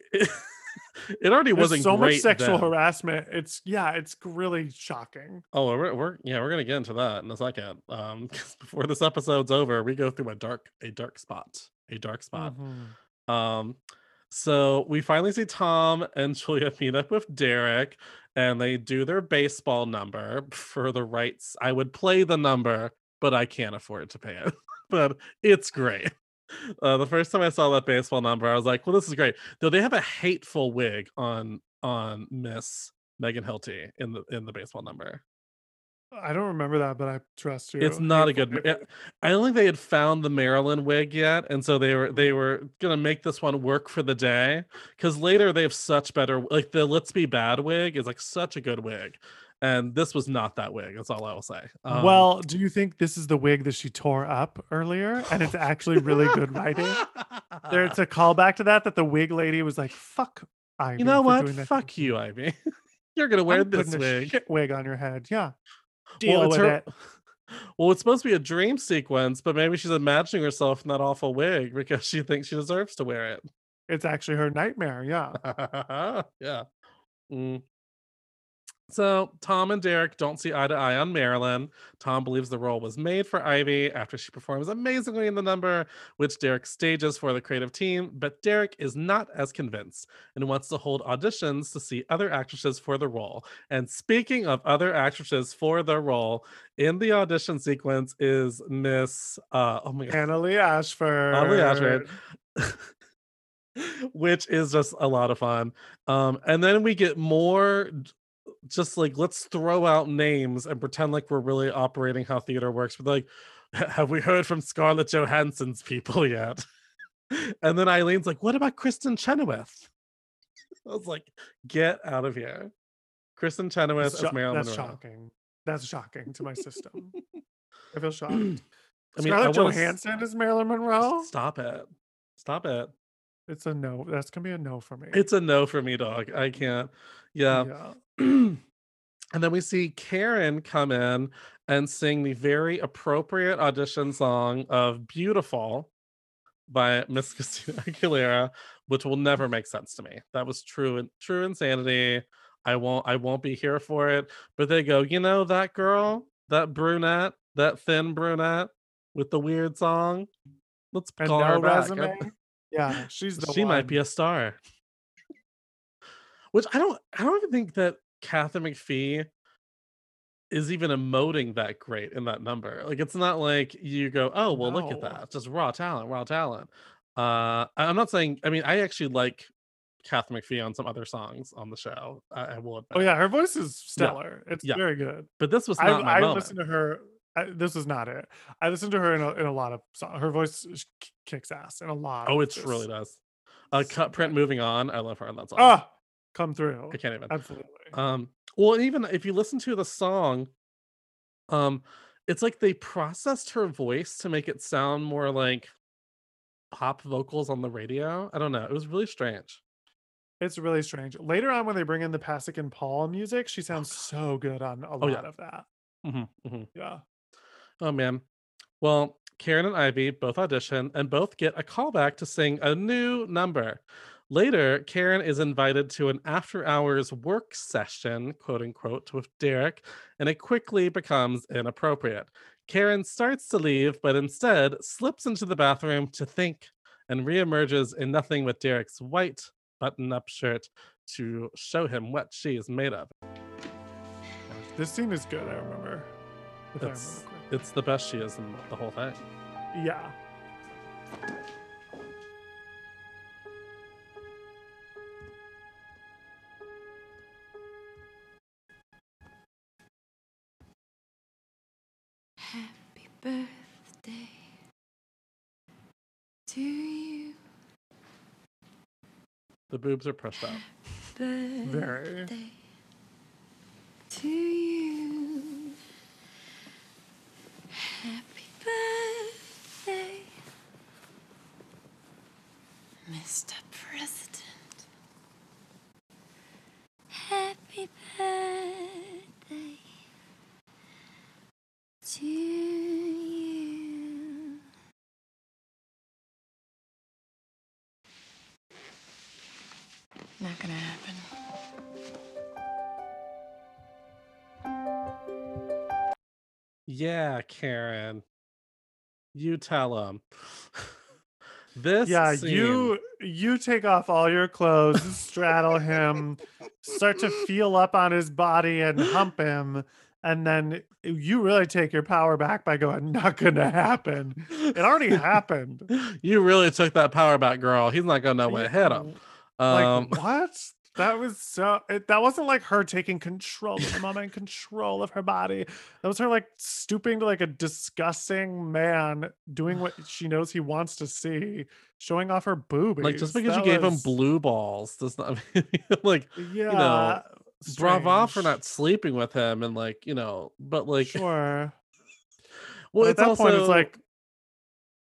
it, already There's wasn't so much sexual then. harassment it's yeah it's really shocking Oh, we're, we're yeah, we're gonna get into that in a second. Um, before this episode's over, we go through a dark a dark spot, a dark spot. Mhm. Um, so we finally see Tom and Julia meet up with Derek, and they do their baseball number for the rights. I would play the number, but I can't afford to pay it. but it's great. Uh, the first time I saw that baseball number, I was like, "Well, this is great." Though they have a hateful wig on on Miss Megan Hilty in the in the baseball number. i don't remember that but i trust you It's not a good. yeah, I don't think they had found the Marilyn wig yet, and so they were they were gonna make this one work for the day. Because later they have such better, like the Let's Be Bad wig is like such a good wig, and this was not that wig. That's all I will say. Um, well do you think this is the wig that she tore up earlier and it's actually really good writing there it's a callback to that that the wig lady was like fuck Ivy you know what? Fuck you, Ivy. You're gonna wear I'm this wig. shit wig on your head yeah deal it's with her- it Well, it's supposed to be a dream sequence, but maybe she's imagining herself in that awful wig because she thinks she deserves to wear it. it's actually her nightmare yeah yeah. Mm. So Tom and Derek don't see eye to eye on Marilyn. Tom believes the role was made for Ivy after she performs amazingly in the number, which Derek stages for the creative team. But Derek is not as convinced and wants to hold auditions to see other actresses for the role. And speaking of other actresses for the role, in the audition sequence is Miss uh oh my god, Annaleigh Ashford. Annaleigh Ashford. which is just a lot of fun. Um, and then we get more just like let's throw out names and pretend like we're really operating how theater works. But like, have we heard from Scarlett Johansson's people yet? and then Eileen's like, what about Kristin Chenoweth? I was like, get out of here. Kristin Chenoweth That's, as Marilyn that's Monroe. shocking. That's shocking to my system. I feel shocked. I mean, Scarlett s- Johansson is Marilyn Monroe. Stop it. Stop it. It's a no. That's gonna be a no for me. It's a no for me, dog. I can't. Yeah. Yeah. and then we see Karen come in and sing the very appropriate audition song of Beautiful by Miss Christina Aguilera, which will never make sense to me. That was true and true insanity. I won't I won't be here for it. But they go, you know that girl, that brunette, that thin brunette with the weird song. Let's call her back. Yeah, she's the she might be a star. Which I don't I don't even think that Katharine McPhee is even emoting that great in that number. Like it's not like you go, oh well look at that. It's just raw talent, raw talent. Uh I- I'm not saying I mean I actually like Katharine McPhee on some other songs on the show. I, I will admit. Oh yeah, her voice is Yeah, stellar. It's yeah. very good. But this was I not I moment. listened to her. I, this was not it. I listened to her in a, in a lot of songs. Her voice k- kicks ass in a lot. Oh, it really does. Uh cut print moving on. I love her on that song. Ah, come through. I can't even. Absolutely. Um, well, even if you listen to the song, um, it's like they processed her voice to make it sound more like pop vocals on the radio. I don't know. It was really strange. It's really strange. Later on, when they bring in the Pasek and Paul music, she sounds so good on a lot Oh, yeah. of that. Mhm, mhm. Yeah. Oh man. Well, Karen and Ivy both audition and both get a callback to sing a new number. Later, Karen is invited to an after hours work session, quote unquote, with Derek, and it quickly becomes inappropriate. Karen starts to leave, but instead slips into the bathroom to think and reemerges in nothing but Derek's white button up shirt to show him what she is made of. This scene is good. I remember. If I It's remember it's the best she is in the whole thing. Yeah. The boobs are pushed up. Very. To you. Happy birthday, Mr. Yeah, Karen. You tell him. this yeah, scene- you you take off all your clothes, straddle him, start to feel up on his body and hump him, and then you really take your power back by going, "Not gonna happen." It already happened. you really took that power back, girl. He's not gonna know what hit him. Um, like what? That was so. It, that wasn't like her taking control of the moment, control of her body. That was her like stooping to like a disgusting man, doing what she knows he wants to see, showing off her boobies. like just because you That gave him blue balls does not mean like yeah, you know bravo for not sleeping with him and like you know but like Sure. well at that also point, it's like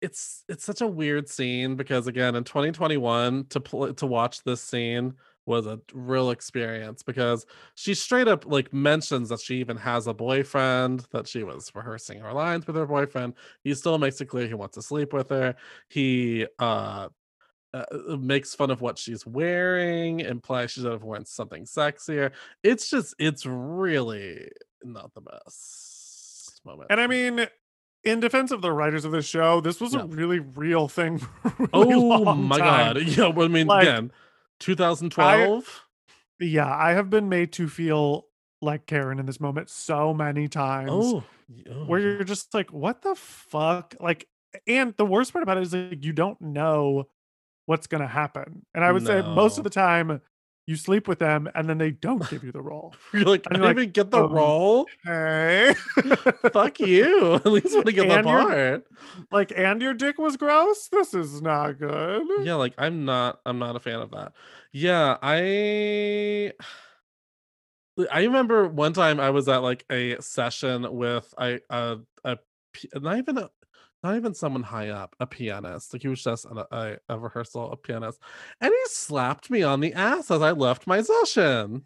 it's it's such a weird scene because again in 2021 to pl- to watch this scene was a real experience because she straight up like mentions that she even has a boyfriend that she was rehearsing her lines with her boyfriend he still makes it clear he wants to sleep with her he uh uh, makes fun of what she's wearing, implies she should have worn something sexier. It's just, it's really not the best moment. And I mean, in defense of the writers of the show, this was Yeah. a really real thing. Really oh my time. god, yeah. I mean, Like, again, 2012. Yeah, I have been made to feel like Karen in this moment so many times. Oh, oh, where you're just like, what the fuck? Like, and the worst part about it is like you don't know what's gonna happen. And I would say most of the time you sleep with them and then they don't give you the role. You're like, I didn't like, even get the um, role. Hey. Fuck you. At least want to get the And you're- part. like, and your dick was gross? This is not good. yeah like i'm not i'm not a fan of that yeah i i remember one time i was at like a session with i a, a not even a not even someone high up a pianist like he was just a, a, a rehearsal a pianist and he slapped me on the ass as i left my session.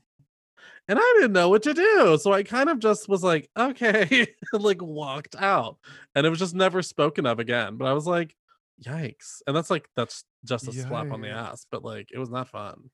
And i didn't know what to do so i kind of just was like okay and like walked out and it was just never spoken of again but i was like yikes and that's like that's just a slap on the ass but like it was not fun.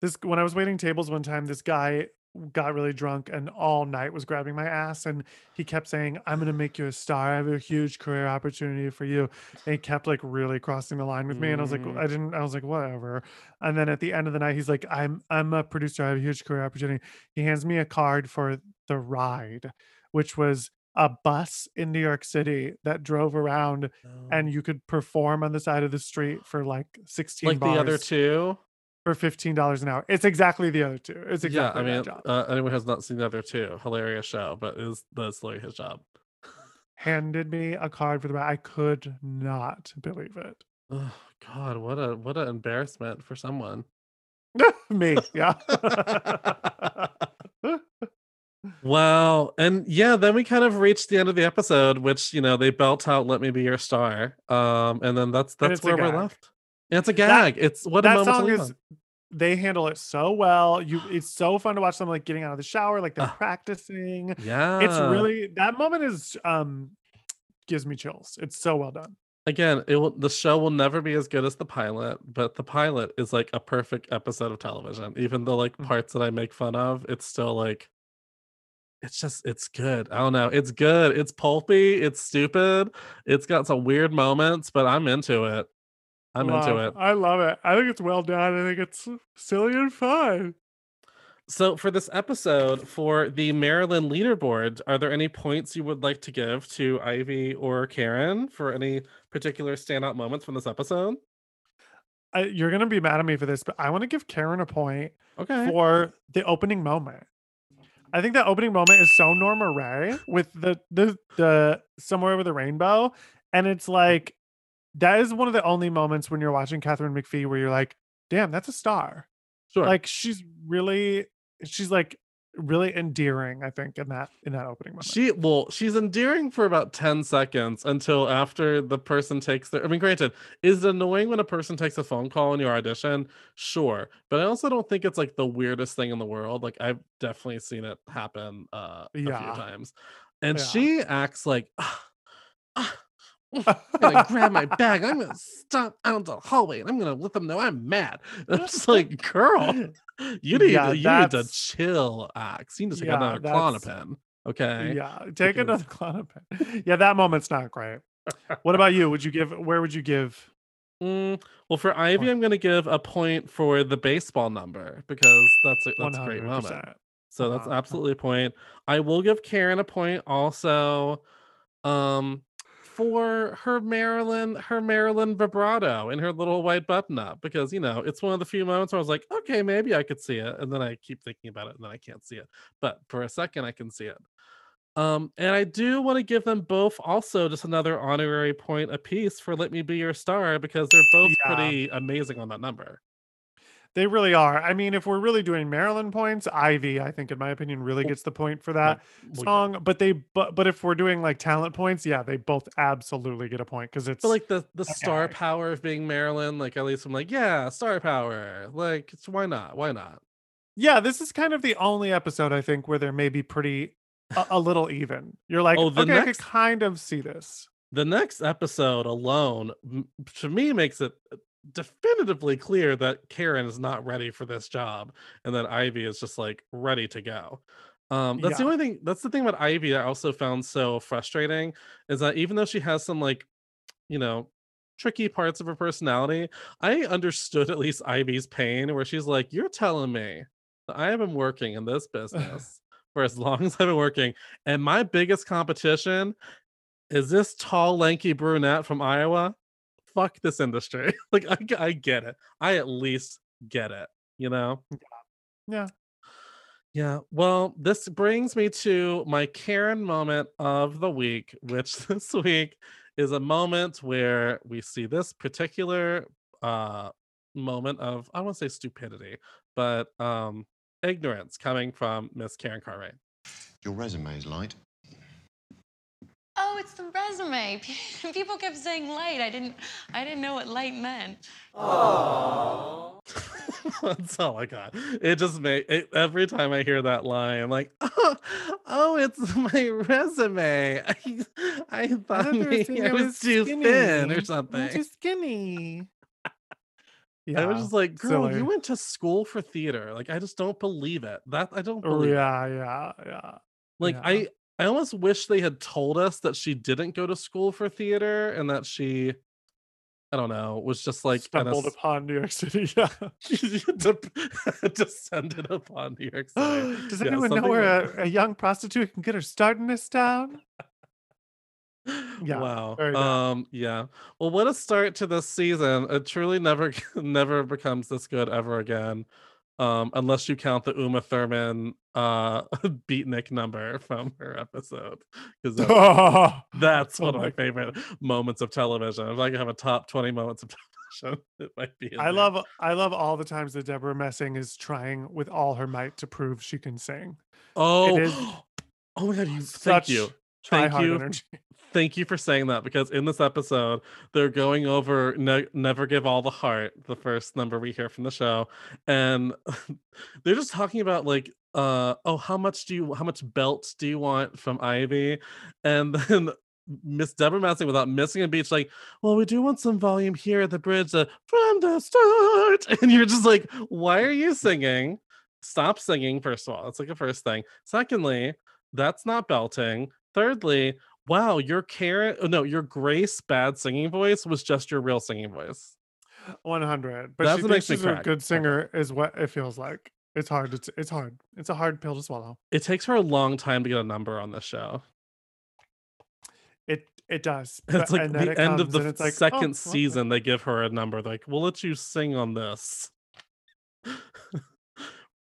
This when I was waiting tables one time, this guy got really drunk and all night was grabbing my ass and he kept saying, I'm gonna make you a star. I have a huge career opportunity for you. And he kept like really crossing the line with me. And I was like, Mm. I didn't, I was like, whatever. And then at the end of the night, he's like, I'm I'm a producer, I have a huge career opportunity. He hands me a card for the ride, which was a bus in New York City that drove around and you could perform on the side of the street for like 16 like the other two for fifteen dollars an hour. It's exactly the other two. It's exactly yeah i mean uh, anyone has not seen the other two hilarious show but is that's literally his job Handed me a card for the I could not believe it. oh god what a what an embarrassment for someone me, yeah. Wow. And yeah, then we kind of reached the end of the episode, which you know, they belt out Let Me Be Your Star. Um, and then that's that's where we're left. It's a gag. it's what a that song is they handle it so well. You it's so fun to watch them like getting out of the shower, like they're practicing. Yeah, it's really that moment is um gives me chills. It's so well done. Again, it will the show will never be as good as the pilot, but the pilot is like a perfect episode of television. Even the like Mm. parts that I make fun of, it's still like it's just it's good. I don't know. It's good. It's pulpy, it's stupid. It's got some weird moments, but I'm into it. I'm into it. I love it. I think it's well done. I think it's silly and fun. So for this episode, for the Marilyn leaderboard, are there any points you would like to give to Ivy or Karen for any particular standout moments from this episode? I, you're gonna be mad at me for this, but I want to give Karen a point Okay. for the opening moment. I think that opening moment is so Norma Rae with the the the somewhere over the rainbow, and it's like that is one of the only moments when you're watching Katharine McPhee where you're like, damn, that's a star. Sure. Like she's really, she's like really endearing. I think in that in that opening moment. She well, she's endearing for about 10 seconds until after the person takes their I mean, granted, is it annoying when a person takes a phone call in your audition? Sure. But I also don't think it's like the weirdest thing in the world. Like I've definitely seen it happen uh a Yeah. few times. And Yeah. she acts like "Ah, ah, I'm gonna grab my bag. I'm gonna stop out the hallway and I'm gonna let them know I'm mad. And I'm just like, girl, you need Yeah, to, you need to chill, Axe. You need to take Yeah, another Klonopin. Okay. Yeah, take Because- another Klonopin. Yeah, that moment's not great. What about you? Would you give? Where would you give? Mm, well, for Ivy, I'm going to give a point for the baseball number because that's a, that's a great moment. So that's Uh-huh. absolutely a point. I will give Karen a point also um for her Marilyn her Marilyn vibrato and her little white button up because you know it's one of the few moments where I was like, okay, maybe I could see it, and then I keep thinking about it and then I can't see it. But for a second, I can see it. Um, and I do want to give them both also just another honorary point apiece for Let Me Be Your Star because they're both Yeah. pretty amazing on that number. They really are. I mean, if we're really doing Marilyn points, Ivy, I think, in my opinion, really gets the point for that well, yeah. song. But they, but but if we're doing like talent points, yeah, they both absolutely get a point because it's But like the the star Okay. power of being Marilyn, like at least I'm like, yeah, star power. Like, it's, why not? Why not? yeah, this is kind of the only episode I think where they're maybe pretty a, a little even. You're like, Oh, okay, I could kind of see this. The next episode alone, to me, makes it uh, definitively clear that Karen is not ready for this job, and that Ivy is just like ready to go. Um, that's the only thing. That's the thing about Ivy that I also found so frustrating is that even though she has some like, you know, tricky parts of her personality, I understood at least Ivy's pain, where she's like, "You're telling me that I have been working in this business for as long as I've been working, and my biggest competition is this tall, lanky brunette from Iowa. Fuck this industry. like I get it. I at least get it. You know. Yeah. Yeah. Well, this brings me to my Karen moment of the week, which this week is a moment where we see this particular uh moment of I won't say stupidity, but um ignorance coming from Miss Karen Cartwright. Your resume is light. Oh, it's the resume. People kept saying light. I didn't I didn't know what light meant. Oh. That's all I got. It just made it, every time I hear that line, I'm like, oh, oh it's my resume. I, I thought they were maybe saying I I was, was too thin skinny. or I'm something. too skinny. Yeah. I was just like, girl, silly. you went to school for theater. Like, I just don't believe it. That I don't Oh, believe. it. yeah, yeah, yeah. Like, yeah. I I almost wish they had told us that she didn't go to school for theater and that she, I don't know, was just like stumbled ass- upon New York City. Yeah. Descended upon New York City. Does Yeah, anyone know where like- a, a young prostitute can get her start in this town? Yeah, wow. Um. Yeah. Well, what a start to this season. It truly never, never becomes this good ever again, um, unless you count the Uma Thurman uh beatnik number from her episode, because that's Oh one of my favorite moments of television. If I could have a top twenty moments of television, it might be. I there. love I love all the times that Debra Messing is trying with all her might to prove she can sing. Oh. Oh my god! You thank such Thank you. energy. Thank you for saying that because in this episode, they're going over ne- Never Give All the Heart, the first number we hear from the show. And they're just talking about, like, uh, oh, how much do you, how much belt do you want from Ivy? And then Miss Debra Messing, without missing a beat, she's like, well, we do want some volume here at the bridge uh, from the start. And you're just like, why are you singing? Stop singing, first of all. That's like a first thing. Secondly, that's not belting. Thirdly, wow, your Karen, oh, no, your Grace bad singing voice was just your real singing voice. 100. But That's she thinks she's a good singer is what it feels like. It's hard. It's it's hard. It's a hard pill to swallow. It takes her a long time to get a number on the show. It it does. It's but- like the it end of the it's like, oh, second okay. season, they give her a number. Like, we'll let you sing on this.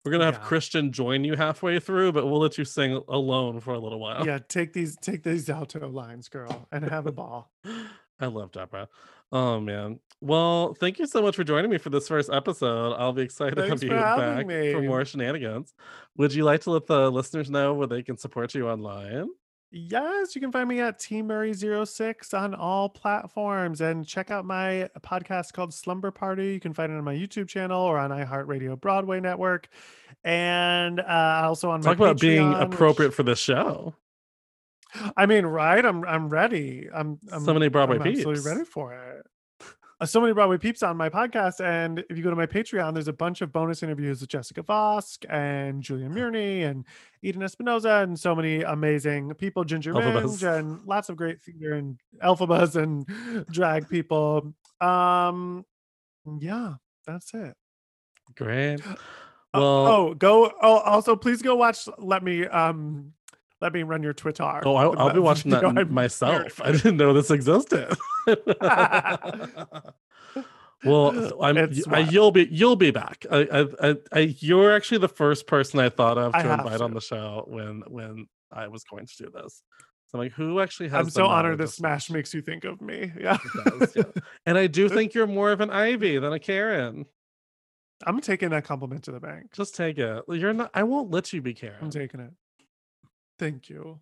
We're gonna have Yeah. Christian join you halfway through, but we'll let you sing alone for a little while. Yeah, take these take these alto lines, girl, and have a ball. I love Debra. Oh man. Well, thank you so much for joining me for this first episode. I'll be excited to have you back for more shenanigans. Would you like to let the listeners know where they can support you online? Yes, you can find me at Team Murray 06 on all platforms and check out my podcast called Slumber Party. You can find it on my YouTube channel or on iHeartRadio Broadway Network. And uh, also on. Talk about being Patreon, which- appropriate for the show. I mean, right? I'm I'm ready. I'm, I'm So many Broadway I'm absolutely ready for it. Uh, so many Broadway peeps on my podcast, and if you go to my Patreon, there's a bunch of bonus interviews with Jessica Vosk and Julia Murney and Eden Espinosa and so many amazing people, Ginger. Minj, and lots of great theater and Elphabas and drag people. Um, yeah, that's it. Great. Oh, oh, go. Oh, also, please go watch. Let me um, let me run your Twitter. oh, I'll, I'll be watching that video m- I'm myself. I didn't know this existed. well, I'm. I, you'll be. You'll be back. I, I, I, I, you're actually the first person I thought of to invite on the show when when I was going to do this. So I'm like, who actually has? I'm so honored that Smash makes you think of me. Yeah. Does, yeah. And I do think you're more of an Ivy than a Karen. I'm taking that compliment to the bank. Just take it. You're not. I won't let you be Karen. I'm taking it. Thank you.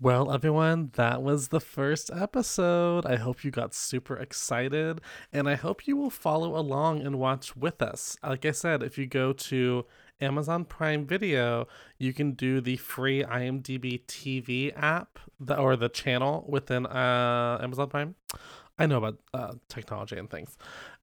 Well, everyone, that was the first episode. I hope you got super excited, and I hope you will follow along and watch with us. Like I said, if you go to Amazon Prime Video, you can do the free IMDb TV app or the channel within uh, Amazon Prime. I know about uh, technology and things,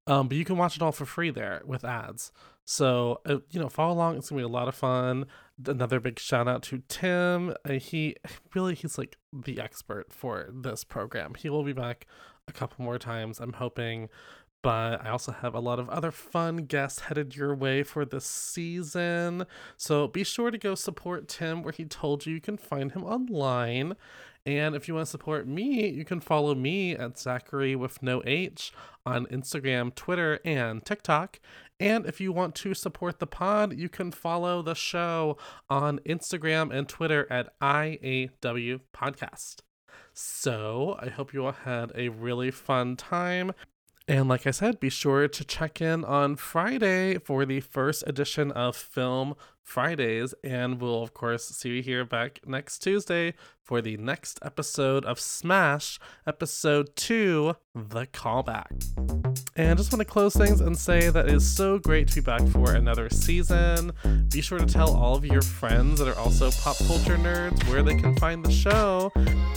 um, but you can watch it all for free there with ads. So uh, you know, follow along. It's gonna be a lot of fun. Another big shout out to Tim. Uh, he really he's like the expert for this program. He will be back a couple more times. I'm hoping. But I also have a lot of other fun guests headed your way for this season. So be sure to go support Tim where he told you you can find him online. And if you want to support me, you can follow me at Zachary with no H on Instagram, Twitter, and TikTok. And if you want to support the pod, you can follow the show on Instagram and Twitter at IAW Podcast. So I hope you all had a really fun time. And like I said, be sure to check in on Friday for the first edition of Film Fridays. And we'll, of course, see you here back next Tuesday for the next episode of Smash, episode two The Callback. And just want to close things and say that it is so great to be back for another season. Be sure to tell all of your friends that are also pop culture nerds where they can find the show.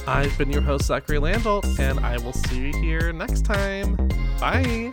I've been your host, Zachary Landolt, and I will see you here next time. Bye.